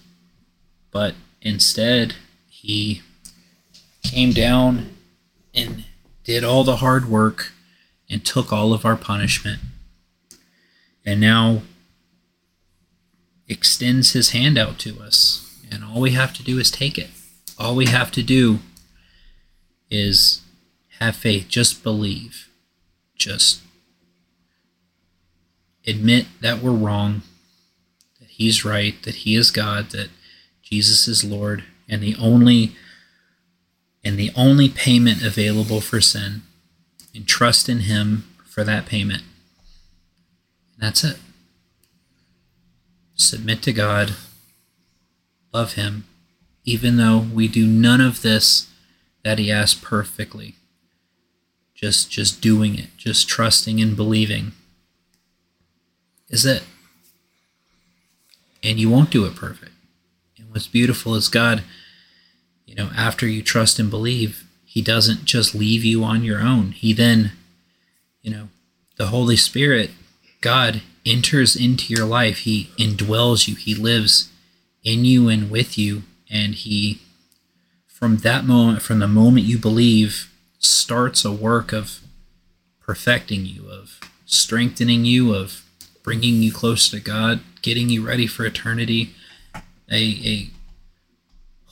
But instead, he came down and did all the hard work and took all of our punishment. And now extends his hand out to us. And all we have to do is take it. All we have to do is have faith. Just believe. Just admit that we're wrong, that he's right, that he is God, that Jesus is Lord, and the only and the only payment available for sin, and trust in him for that payment. That's it. Submit to God, love him, even though we do none of this that he asked perfectly. Just just doing it, just trusting and believing is it. And you won't do it perfect. And what's beautiful is God, you know, after you trust and believe, He doesn't just leave you on your own. He then, you know, the Holy Spirit, God enters into your life. He indwells you. He lives in you and with you. And He, from that moment, from the moment you believe, starts a work of perfecting you, of strengthening you, of bringing you close to God, getting you ready for eternity, a, a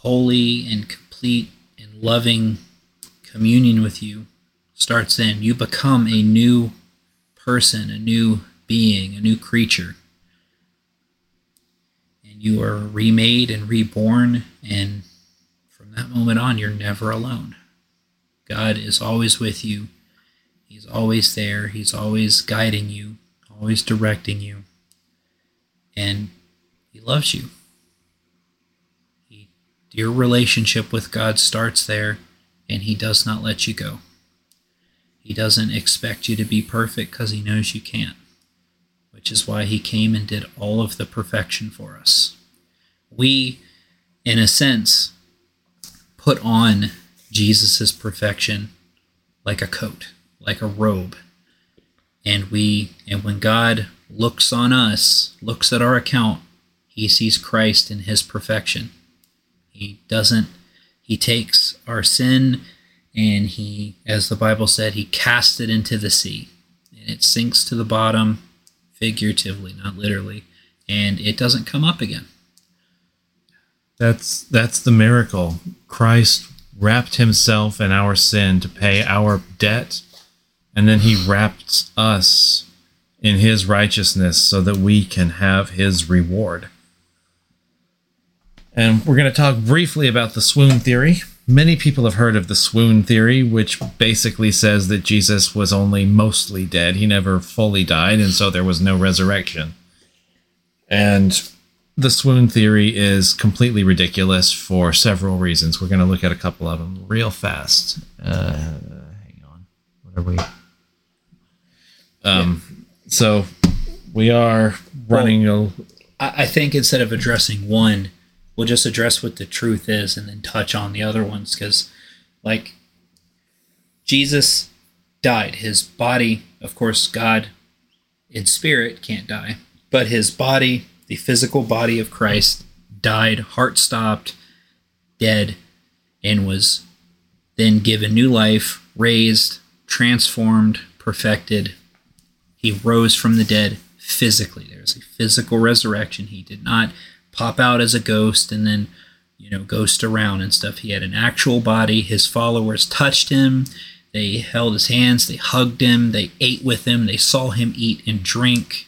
holy and complete and loving communion with you starts then. You become a new person, a new being, a new creature. And you are remade and reborn, and from that moment on, you're never alone. God is always with you. He's always there. He's always guiding you always directing you, and He loves you. Your relationship with God starts there, and He does not let you go. He doesn't expect you to be perfect because He knows you can't, which is why He came and did all of the perfection for us. We, in a sense, put on Jesus' perfection like a coat, like a robe and we and when God looks on us, looks at our account, he sees Christ in his perfection. Doesn't he takes our sin and he as the Bible said, he casts it into the sea. And it sinks to the bottom figuratively, not literally, and it doesn't come up again. That's that's the miracle. Christ wrapped himself in our sin to pay our debt and then he wraps us in his righteousness so that we can have his reward. And we're going to talk briefly about the swoon theory. Many people have heard of the swoon theory, which basically says that Jesus was only mostly dead. He never fully died, and so there was no resurrection. And the swoon theory is completely ridiculous for several reasons. We're going to look at a couple of them real fast. Uh, hang on. What are we? Um, yeah. So we are running well, a. I think instead of addressing one, we'll just address what the truth is and then touch on the other ones because, like, Jesus died. His body, of course, God in spirit can't die, but his body, the physical body of Christ, died, heart stopped, dead, and was then given new life, raised, transformed, perfected, he rose from the dead physically. There's a physical resurrection. He did not pop out as a ghost and then, you know, ghost around and stuff. He had an actual body. His followers touched him. They held his hands. They hugged him. They ate with him. They saw him eat and drink.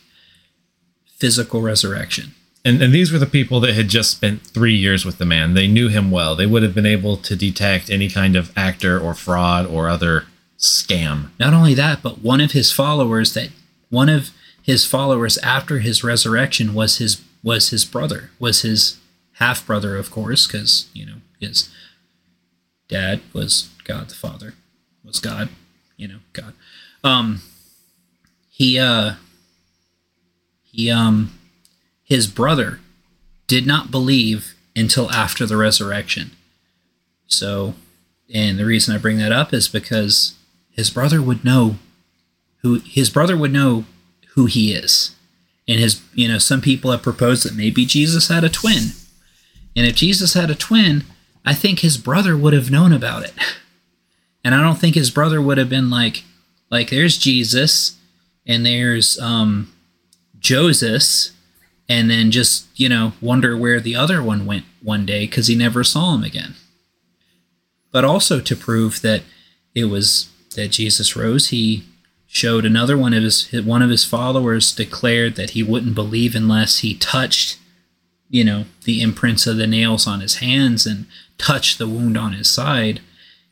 Physical resurrection. And, and these were the people that had just spent three years with the man. They knew him well. They would have been able to detect any kind of actor or fraud or other scam. Not only that, but one of his followers that one of his followers after his resurrection was his was his brother, was his half brother, of course, because you know his dad was God the Father, was God, you know God. Um, he uh, he um, his brother did not believe until after the resurrection. So, and the reason I bring that up is because his brother would know who his brother would know who he is. And his, you know, some people have proposed that maybe Jesus had a twin. And if Jesus had a twin, I think his brother would have known about it. [laughs] And I don't think his brother would have been like, like there's Jesus and there's um Joseph and then just, you know, wonder where the other one went one day because he never saw him again. But also to prove that it was that Jesus rose, he showed another one of his one of his followers declared that he wouldn't believe unless he touched, you know, the imprints of the nails on his hands and touched the wound on his side.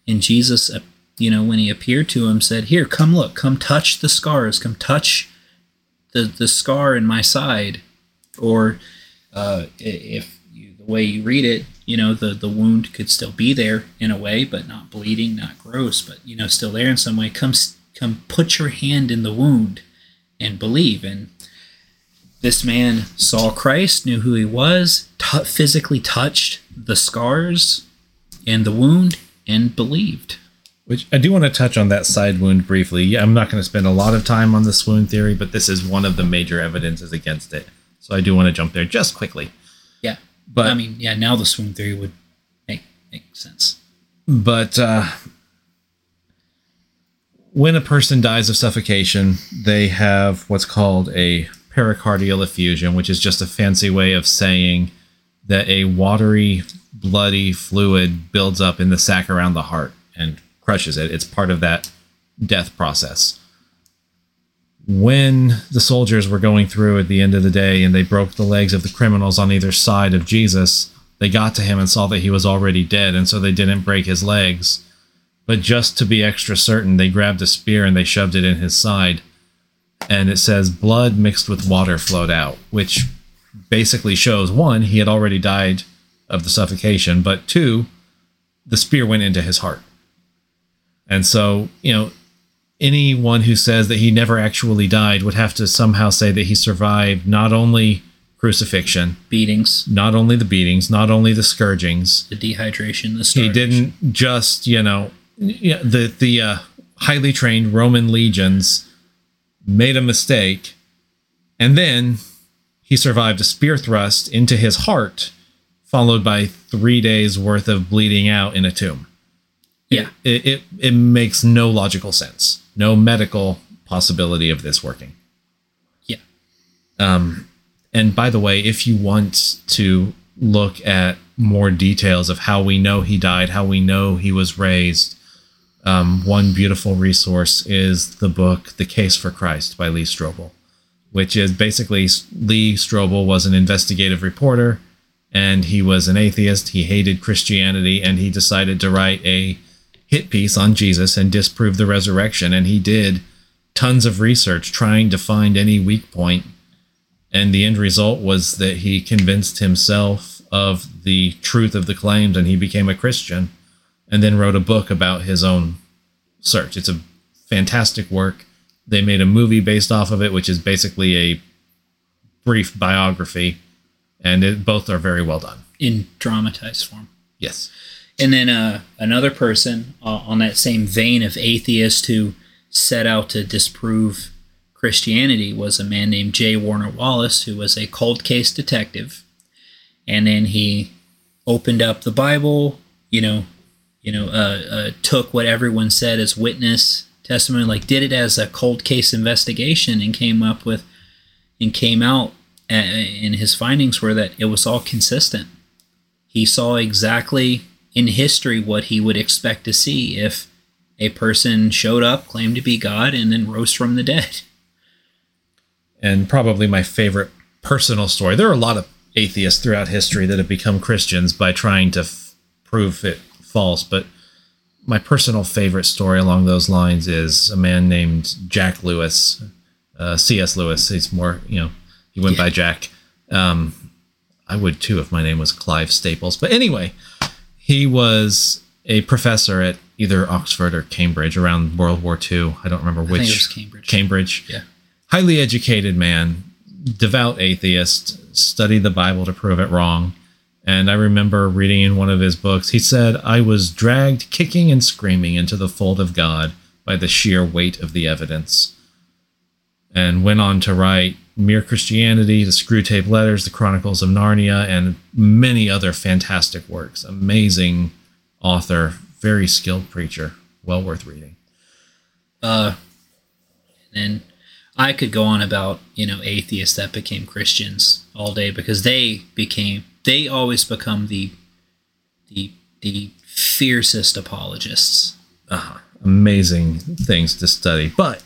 And Jesus, uh, you know, when he appeared to him, said, "Here, come look, come touch the scars, come touch the the scar in my side." Or uh, if you, the way you read it, you know, the the wound could still be there in a way, but not bleeding, not gross, but you know, still there in some way. Come come put your hand in the wound and believe. And this man saw Christ, knew who he was, t- physically touched the scars and the wound, and believed. Which I do want to touch on that side wound briefly. Yeah, I'm not going to spend a lot of time on the swoon theory, but this is one of the major evidences against it. So I do want to jump there just quickly. Yeah, But- I mean, yeah, now the swoon theory would make make sense. But uh, when a person dies of suffocation, they have what's called a pericardial effusion, which is just a fancy way of saying that a watery, bloody fluid builds up in the sac around the heart and crushes it. It's part of that death process. When the soldiers were going through at the end of the day and they broke the legs of the criminals on either side of Jesus, they got to him and saw that he was already dead, and so they didn't break his legs. But just to be extra certain, they grabbed a spear and they shoved it in his side. And it says blood mixed with water flowed out, which basically shows one, he had already died of the suffocation, but two, the spear went into his heart. And so, you know, anyone who says that he never actually died would have to somehow say that he survived not only crucifixion, Beatings, not only the beatings, not only the scourgings, the dehydration, the he didn't just you know yeah, the the uh, highly trained roman legions made a mistake and then he survived a spear thrust into his heart followed by three days worth of bleeding out in a tomb. Yeah, it, it, it makes no logical sense no medical possibility of this working. Yeah, um, and by the way, if you want to look at more details of how we know he died, how we know he was raised, um, one beautiful resource is the book The Case for Christ by Lee Strobel, which is basically Lee Strobel was an investigative reporter and he was an atheist. He hated Christianity and he decided to write a hit piece on Jesus and disprove the resurrection. And he did tons of research trying to find any weak point and the end result was that he convinced himself of the truth of the claims and he became a Christian and then wrote a book about his own search. It's a fantastic work. They made a movie based off of it, which is basically a brief biography, and it, both are very well done. in dramatized form. Yes. And then uh, another person uh, on that same vein of atheist who set out to disprove Christianity was a man named J. Warner Wallace, who was a cold case detective. And then he opened up the Bible, you know, you know, uh, uh, took what everyone said as witness testimony, like did it as a cold case investigation, and came up with, and came out, uh, and his findings were that it was all consistent he saw exactly in history what he would expect to see if a person showed up, claimed to be God, and then rose from the dead. and probably my favorite personal story. There are a lot of atheists throughout history that have become Christians by trying to f- prove it false, but my personal favorite story along those lines is a man named Jack Lewis, uh, C.S. Lewis. He's more, you know, he went by Jack. Um, I would too if my name was Clive Staples. But anyway, he was a professor at either Oxford or Cambridge around World War II. I don't remember which. it was Cambridge. Cambridge Yeah. highly educated man, devout atheist, studied the Bible to prove it wrong. And I remember reading in one of his books, he said, I was dragged kicking and screaming into the fold of God by the sheer weight of the evidence. and went on to write Mere Christianity, The Screwtape Letters, The Chronicles of Narnia, and many other fantastic works. Amazing author, very skilled preacher, well worth reading. Uh, and I could go on about you know atheists that became Christians all day because they became they always become the the the fiercest apologists. Uh-huh. Amazing things to study, but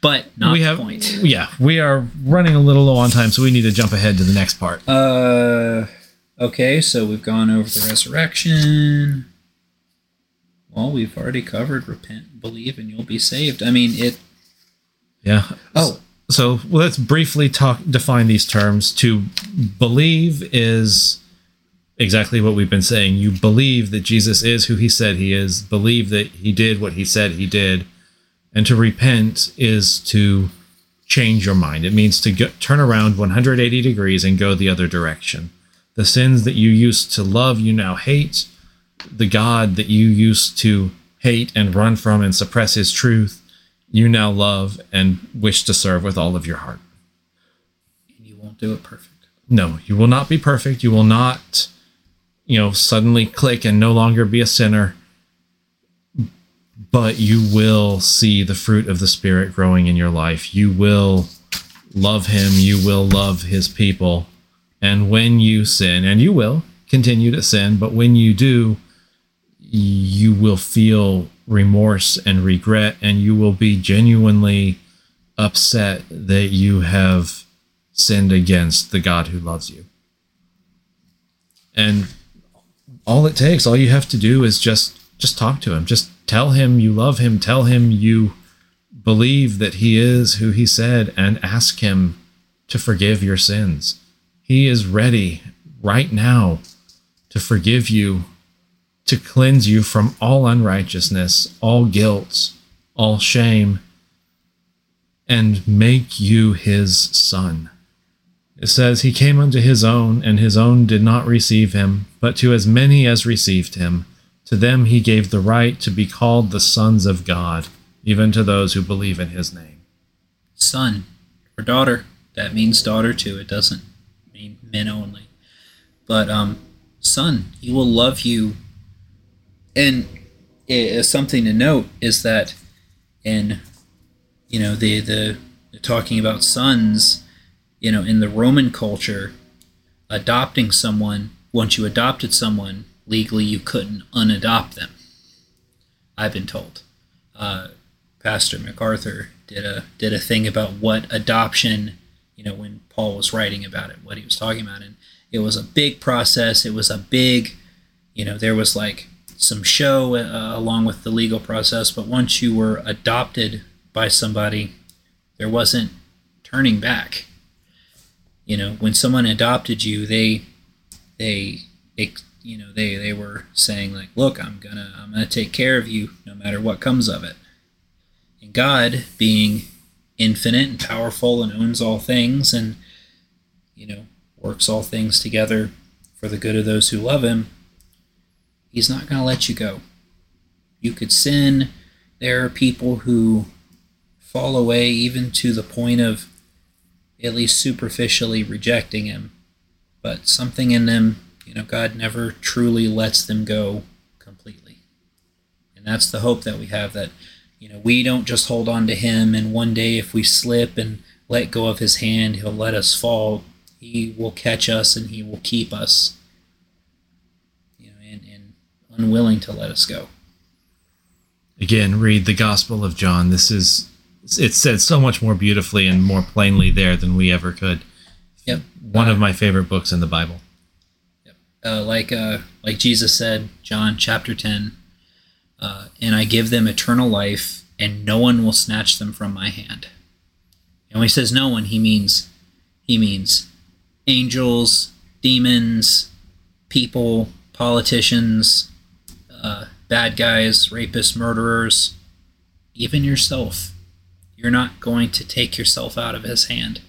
but not we the have point. yeah we are running a little low on time, so we need to jump ahead to the next part. Uh, okay, so we've gone over the resurrection. Well, we've already covered repent, believe, and you'll be saved. I mean, it. Yeah. Oh. So let's briefly talk define these terms. To believe is exactly what we've been saying. You believe that Jesus is who he said he is, believe that he did what he said he did. And to repent is to change your mind. It means to go, turn around 180 degrees and go the other direction. The sins that you used to love, you now hate. The God that you used to hate and run from and suppress his truth, you now love and wish to serve with all of your heart. And you won't do it perfect. No, you will not be perfect. You will not, you know, suddenly click and no longer be a sinner. But you will see the fruit of the Spirit growing in your life. You will love Him. You will love His people. And when you sin, and you will continue to sin, but when you do, you will feel remorse and regret, and you will be genuinely upset that you have sinned against the God who loves you. And all it takes, all you have to do is just just talk to him. Just tell him you love him, tell him you believe that he is who he said and ask him to forgive your sins. He is ready right now to forgive you, to cleanse you from all unrighteousness, all guilt, all shame, and make you his son. It says, He came unto his own, and his own did not receive him, but to as many as received him, to them he gave the right to be called the sons of God, even to those who believe in his name. Son or daughter. That means daughter too. It doesn't mean men only. But um, son, he will love you. And it, something to note is that in you know the the talking about sons, you know, in the Roman culture, adopting someone once you adopted someone legally, you couldn't unadopt them. I've been told. Uh, Pastor MacArthur did a did a thing about what adoption, you know, when Paul was writing about it, what he was talking about, and it was a big process. It was a big, you know, there was like some show uh, along with the legal process, but once you were adopted by somebody, there wasn't turning back. You know, when someone adopted you, they they you know they they were saying like, look, I'm gonna I'm gonna take care of you no matter what comes of it. And God, being infinite and powerful and owns all things and you know works all things together for the good of those who love him, he's not going to let you go. You could sin. There are people who fall away even to the point of at least superficially rejecting him. But something in them, you know, God never truly lets them go completely. And that's the hope that we have that, you know, we don't just hold on to him and one day if we slip and let go of his hand, he'll let us fall. He will catch us and he will keep us. You know, and, and unwilling to let us go. Again, read the Gospel of John. This is it's said so much more beautifully and more plainly there than we ever could. Yep. One of my favorite books in the Bible. Yep. Uh, like uh, like Jesus said, John chapter ten, uh, and I give them eternal life, and no one will snatch them from my hand. And when he says no one, he means he means angels, demons, people, politicians, uh, bad guys, rapists, murderers, even yourself. You're not going to take yourself out of his hand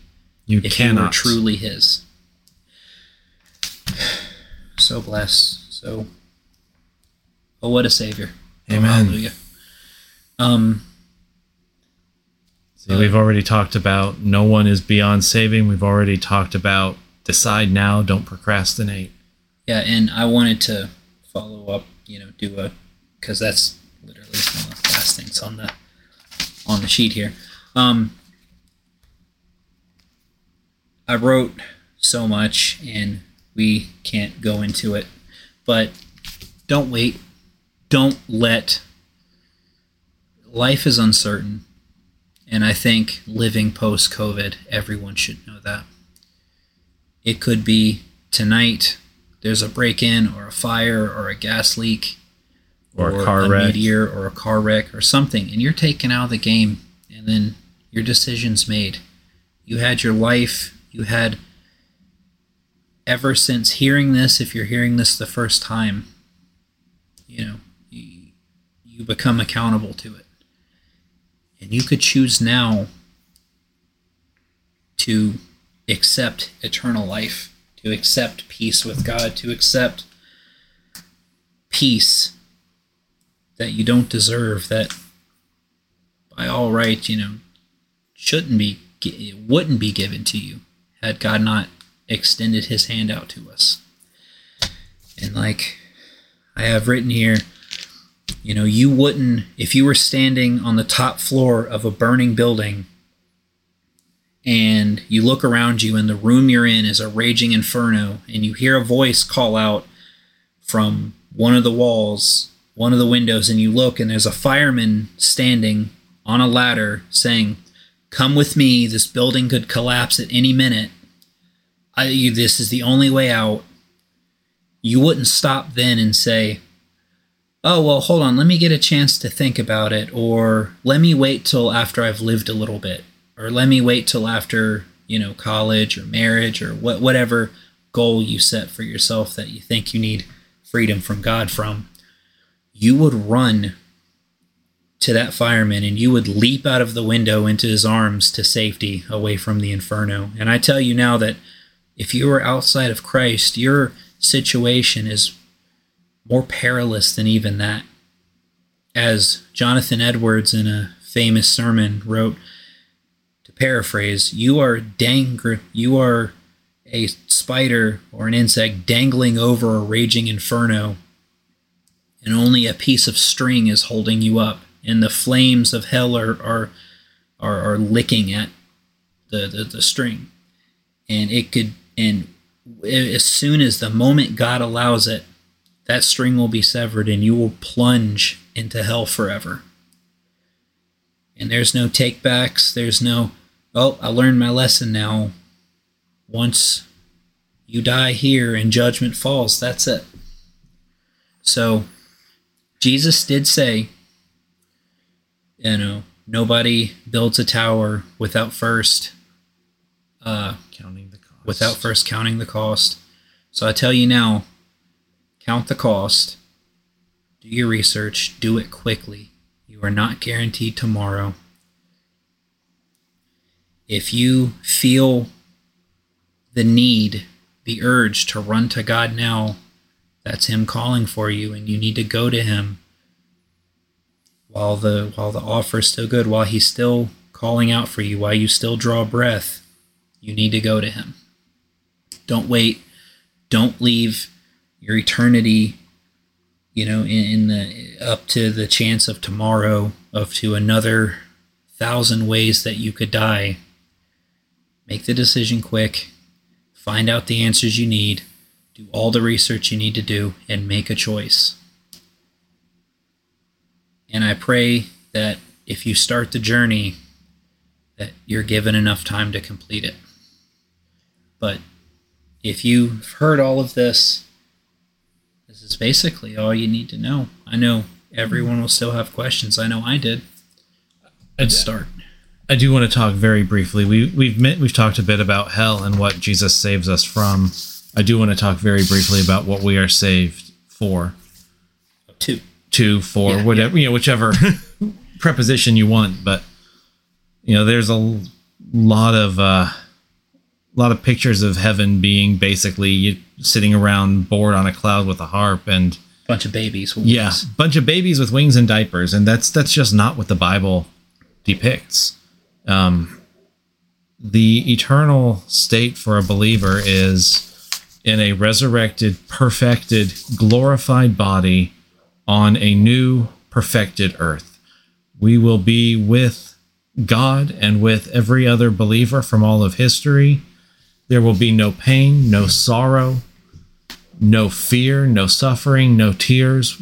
You if cannot you were truly his. [sighs] So blessed. So, oh, what a savior! Oh, Amen. hallelujah. Um, See, we've already talked about no one is beyond saving. We've already talked about decide now, don't procrastinate. Yeah, and I wanted to follow up, you know, do a because that's literally one of the last things on the on the sheet here. Um, I wrote so much, and we can't go into it, but don't wait. Don't let life is uncertain, and I think living post COVID, everyone should know that. It could be tonight. There's a break in, or a fire, or a gas leak, Or a car wreck. meteor, or a car wreck, or something, and you're taken out of the game, and then your decision's made. You had your life. You had ever since hearing this. If you're hearing this the first time, you know you, you become accountable to it, and you could choose now to accept eternal life, to accept peace with God, to accept peace that you don't deserve, that by all right, you know, shouldn't be, wouldn't be given to you had God not extended his hand out to us. And like I have written here, you know, you wouldn't, if you were standing on the top floor of a burning building and you look around you and the room you're in is a raging inferno and you hear a voice call out from one of the walls, one of the windows, and you look and there's a fireman standing on a ladder saying, Come with me, this building could collapse at any minute. I, this is the only way out. You wouldn't stop then and say, Oh, well, hold on, let me get a chance to think about it, or let me wait till after I've lived a little bit, or let me wait till after, you know, college or marriage or what, whatever goal you set for yourself that you think you need freedom from God from. You would run to that fireman and you would leap out of the window into his arms to safety away from the inferno. And I tell you now that if you are outside of Christ, your situation is more perilous than even that. As Jonathan Edwards in a famous sermon wrote, paraphrase, you are dang you are a spider or an insect dangling over a raging inferno, and only a piece of string is holding you up, and the flames of hell are are are, are licking at the, the the string, and it could and as soon as the moment God allows it, that string will be severed, and you will plunge into hell forever. And there's no takebacks. There's no, oh, I learned my lesson now. Once you die here and judgment falls, that's it. So, Jesus did say, you know, nobody builds a tower without first, uh, Counting the cost. without first counting the cost. So I tell you now, count the cost. Do your research. Do it quickly. You are not guaranteed tomorrow. If you feel the need, the urge to run to God now, that's Him calling for you, and you need to go to Him while the while the offer is still good, while He's still calling out for you, while you still draw breath. You need to go to Him. Don't wait. Don't leave your eternity, you know, in, in the up to the chance of tomorrow, up to another thousand ways that you could die. Make the decision quick. Find out the answers you need. Do all the research you need to do and make a choice. And I pray that if you start the journey, that you're given enough time to complete it. But if you've heard all of this, this is basically all you need to know. I know everyone will still have questions. I know I did. Let's start. I do want to talk very briefly. We we've met, we've talked a bit about hell and what Jesus saves us from. I do want to talk very briefly about what we are saved for, Two. to, for, Yeah, whatever you know, whichever [laughs] preposition you want. But you know, there's a lot of uh, lot of pictures of heaven being basically you sitting around bored on a cloud with a harp and Bunch of babies. with yeah, bunch of babies with wings and diapers, and that's that's just not what the Bible depicts. Um, the eternal state for a believer is in a resurrected, perfected, glorified body on a new, perfected earth. We will be with God and with every other believer from all of history. There will be no pain, no sorrow, no fear, no suffering, no tears.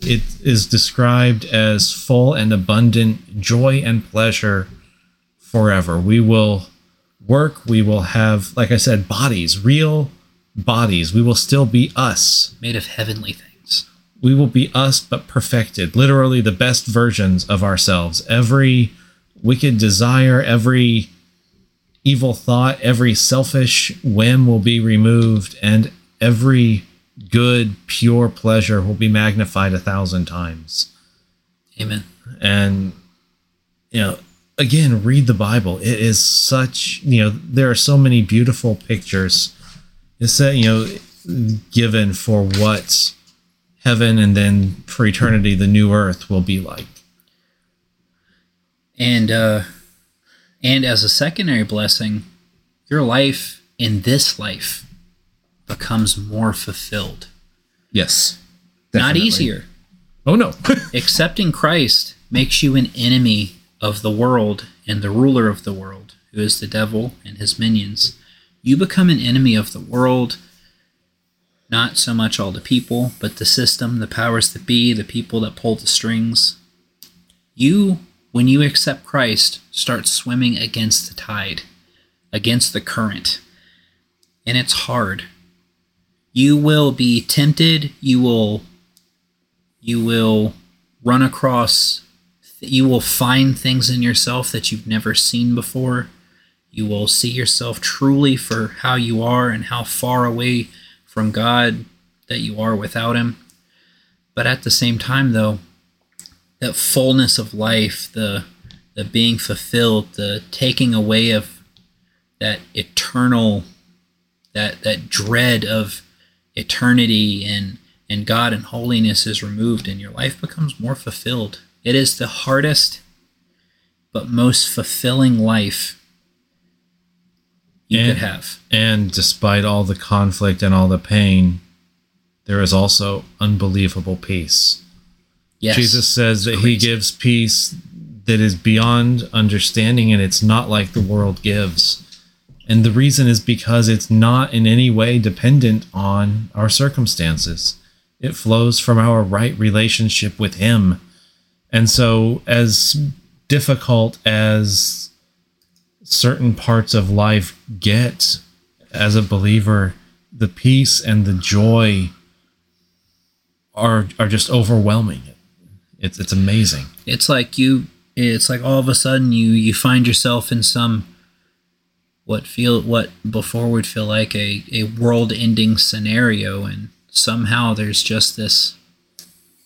It is described as full and abundant joy and pleasure forever. We will work, we will have, like I said, bodies, real bodies. We will still be us. Made of heavenly things. We will be us, but perfected. Literally the best versions of ourselves. Every wicked desire, every evil thought, every selfish whim will be removed, and every good, pure pleasure will be magnified a thousand times. Amen. And, you know, again, read the Bible. It is such, you know, there are so many beautiful pictures. It's that, you know, given for what heaven and then for eternity, the new earth will be like. And, uh, and as a secondary blessing, your life in this life becomes more fulfilled. Yes. Not easier. Oh, no. [laughs] Accepting Christ makes you an enemy of the world and the ruler of the world, who is the devil and his minions. You become an enemy of the world, not so much all the people, but the system, the powers that be, the people that pull the strings. You, when you accept Christ, start swimming against the tide, against the current. And it's hard. You will be tempted, you will you will run across you will find things in yourself that you've never seen before. You will see yourself truly for how you are and how far away from God that you are without Him. But at the same time, though, that fullness of life, the the being fulfilled, the taking away of that eternal, that that dread of eternity and and God and holiness is removed, and your life becomes more fulfilled it is the hardest but most fulfilling life you and, could have. And despite all the conflict and all the pain, there is also unbelievable peace. Yes. Jesus says that Crazy. he gives peace that is beyond understanding and it's not like the world gives. And the reason is because it's not in any way dependent on our circumstances. It flows from our right relationship with him and so, as difficult as certain parts of life get as a believer, the peace and the joy are are just overwhelming. It's it's amazing. It's like you it's like all of a sudden you you find yourself in some what feel what before would feel like a, a world ending scenario and somehow there's just this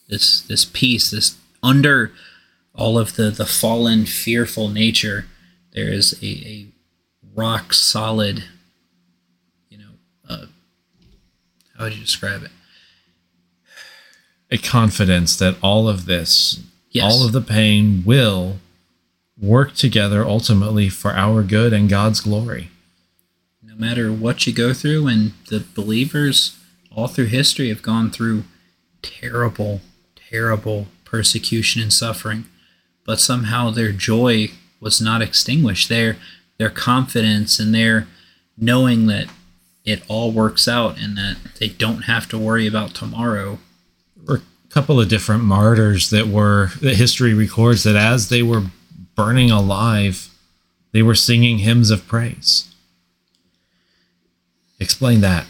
this this peace, this under all of the the fallen, fearful nature, there is a, a rock solid, you know, uh, how would you describe it? A confidence that all of this, yes. all of the pain will work together ultimately for our good and God's glory. No matter what you go through, and the believers all through history have gone through terrible, terrible persecution and suffering, but somehow their joy was not extinguished. Their their confidence and their knowing that it all works out and that they don't have to worry about tomorrow. Or a couple of different martyrs that were that history records that as they were burning alive, they were singing hymns of praise. Explain that.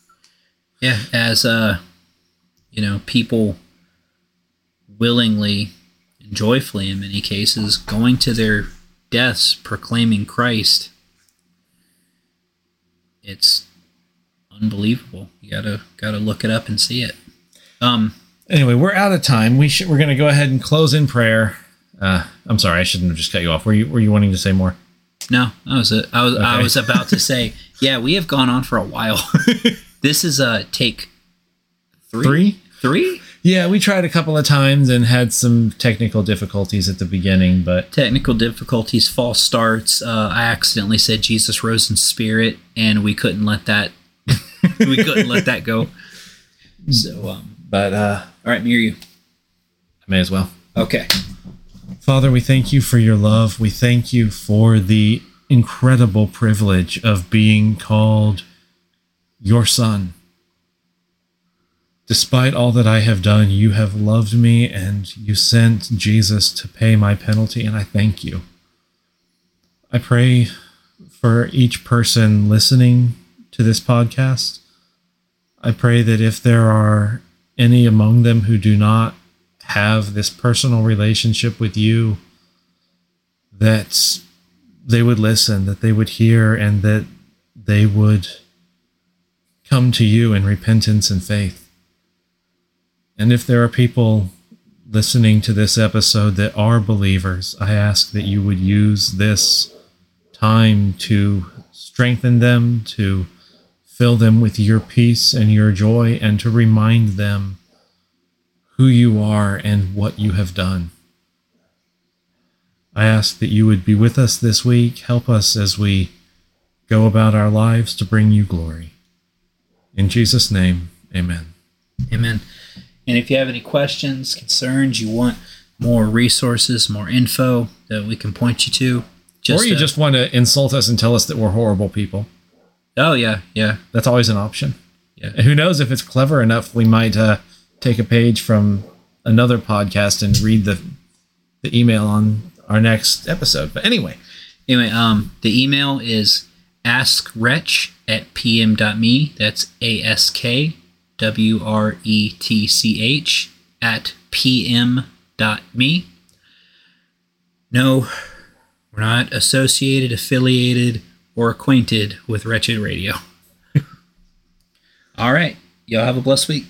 [laughs] yeah, as uh you know, people willingly and joyfully, in many cases, going to their deaths proclaiming Christ. It's unbelievable. You gotta gotta look it up and see it. Um. Anyway, we're out of time. We should we're gonna go ahead and close in prayer. Uh, I'm sorry, I shouldn't have just cut you off. Were you were you wanting to say more? No, I was a, I was okay. I was about to say, [laughs] yeah, we have gone on for a while. [laughs] this is a uh, take three. Three? Three? Yeah, we tried a couple of times and had some technical difficulties at the beginning, but Technical difficulties, false starts. Uh, I accidentally said Jesus rose in spirit, and we couldn't let that. [laughs] we couldn't let that go. So, um, but uh all right, you? I may as well. Okay. Father, we thank you for your love. We thank you for the incredible privilege of being called your son. Despite all that I have done, you have loved me and you sent Jesus to pay my penalty, and I thank you. I pray for each person listening to this podcast. I pray that if there are any among them who do not have this personal relationship with you, that they would listen, that they would hear, and that they would come to you in repentance and faith. And if there are people listening to this episode that are believers, I ask that you would use this time to strengthen them, to fill them with your peace and your joy, and to remind them who you are and what you have done. I ask that you would be with us this week, help us as we go about our lives to bring you glory. In Jesus' name, amen. Amen. And if you have any questions, concerns, you want more resources, more info that we can point you to, or you uh, just want to insult us and tell us that we're horrible people. oh yeah, yeah, That's always an option. yeah. And who knows if it's clever enough, we might uh, take a page from another podcast and read the the email on our next episode. But anyway, Anyway, um, the email is askwretch at pm.me. That's A S K W R E T C H at pm.me. No, we're not associated, affiliated, or acquainted with Wretched Radio. [laughs] All right. Y'all have a blessed week.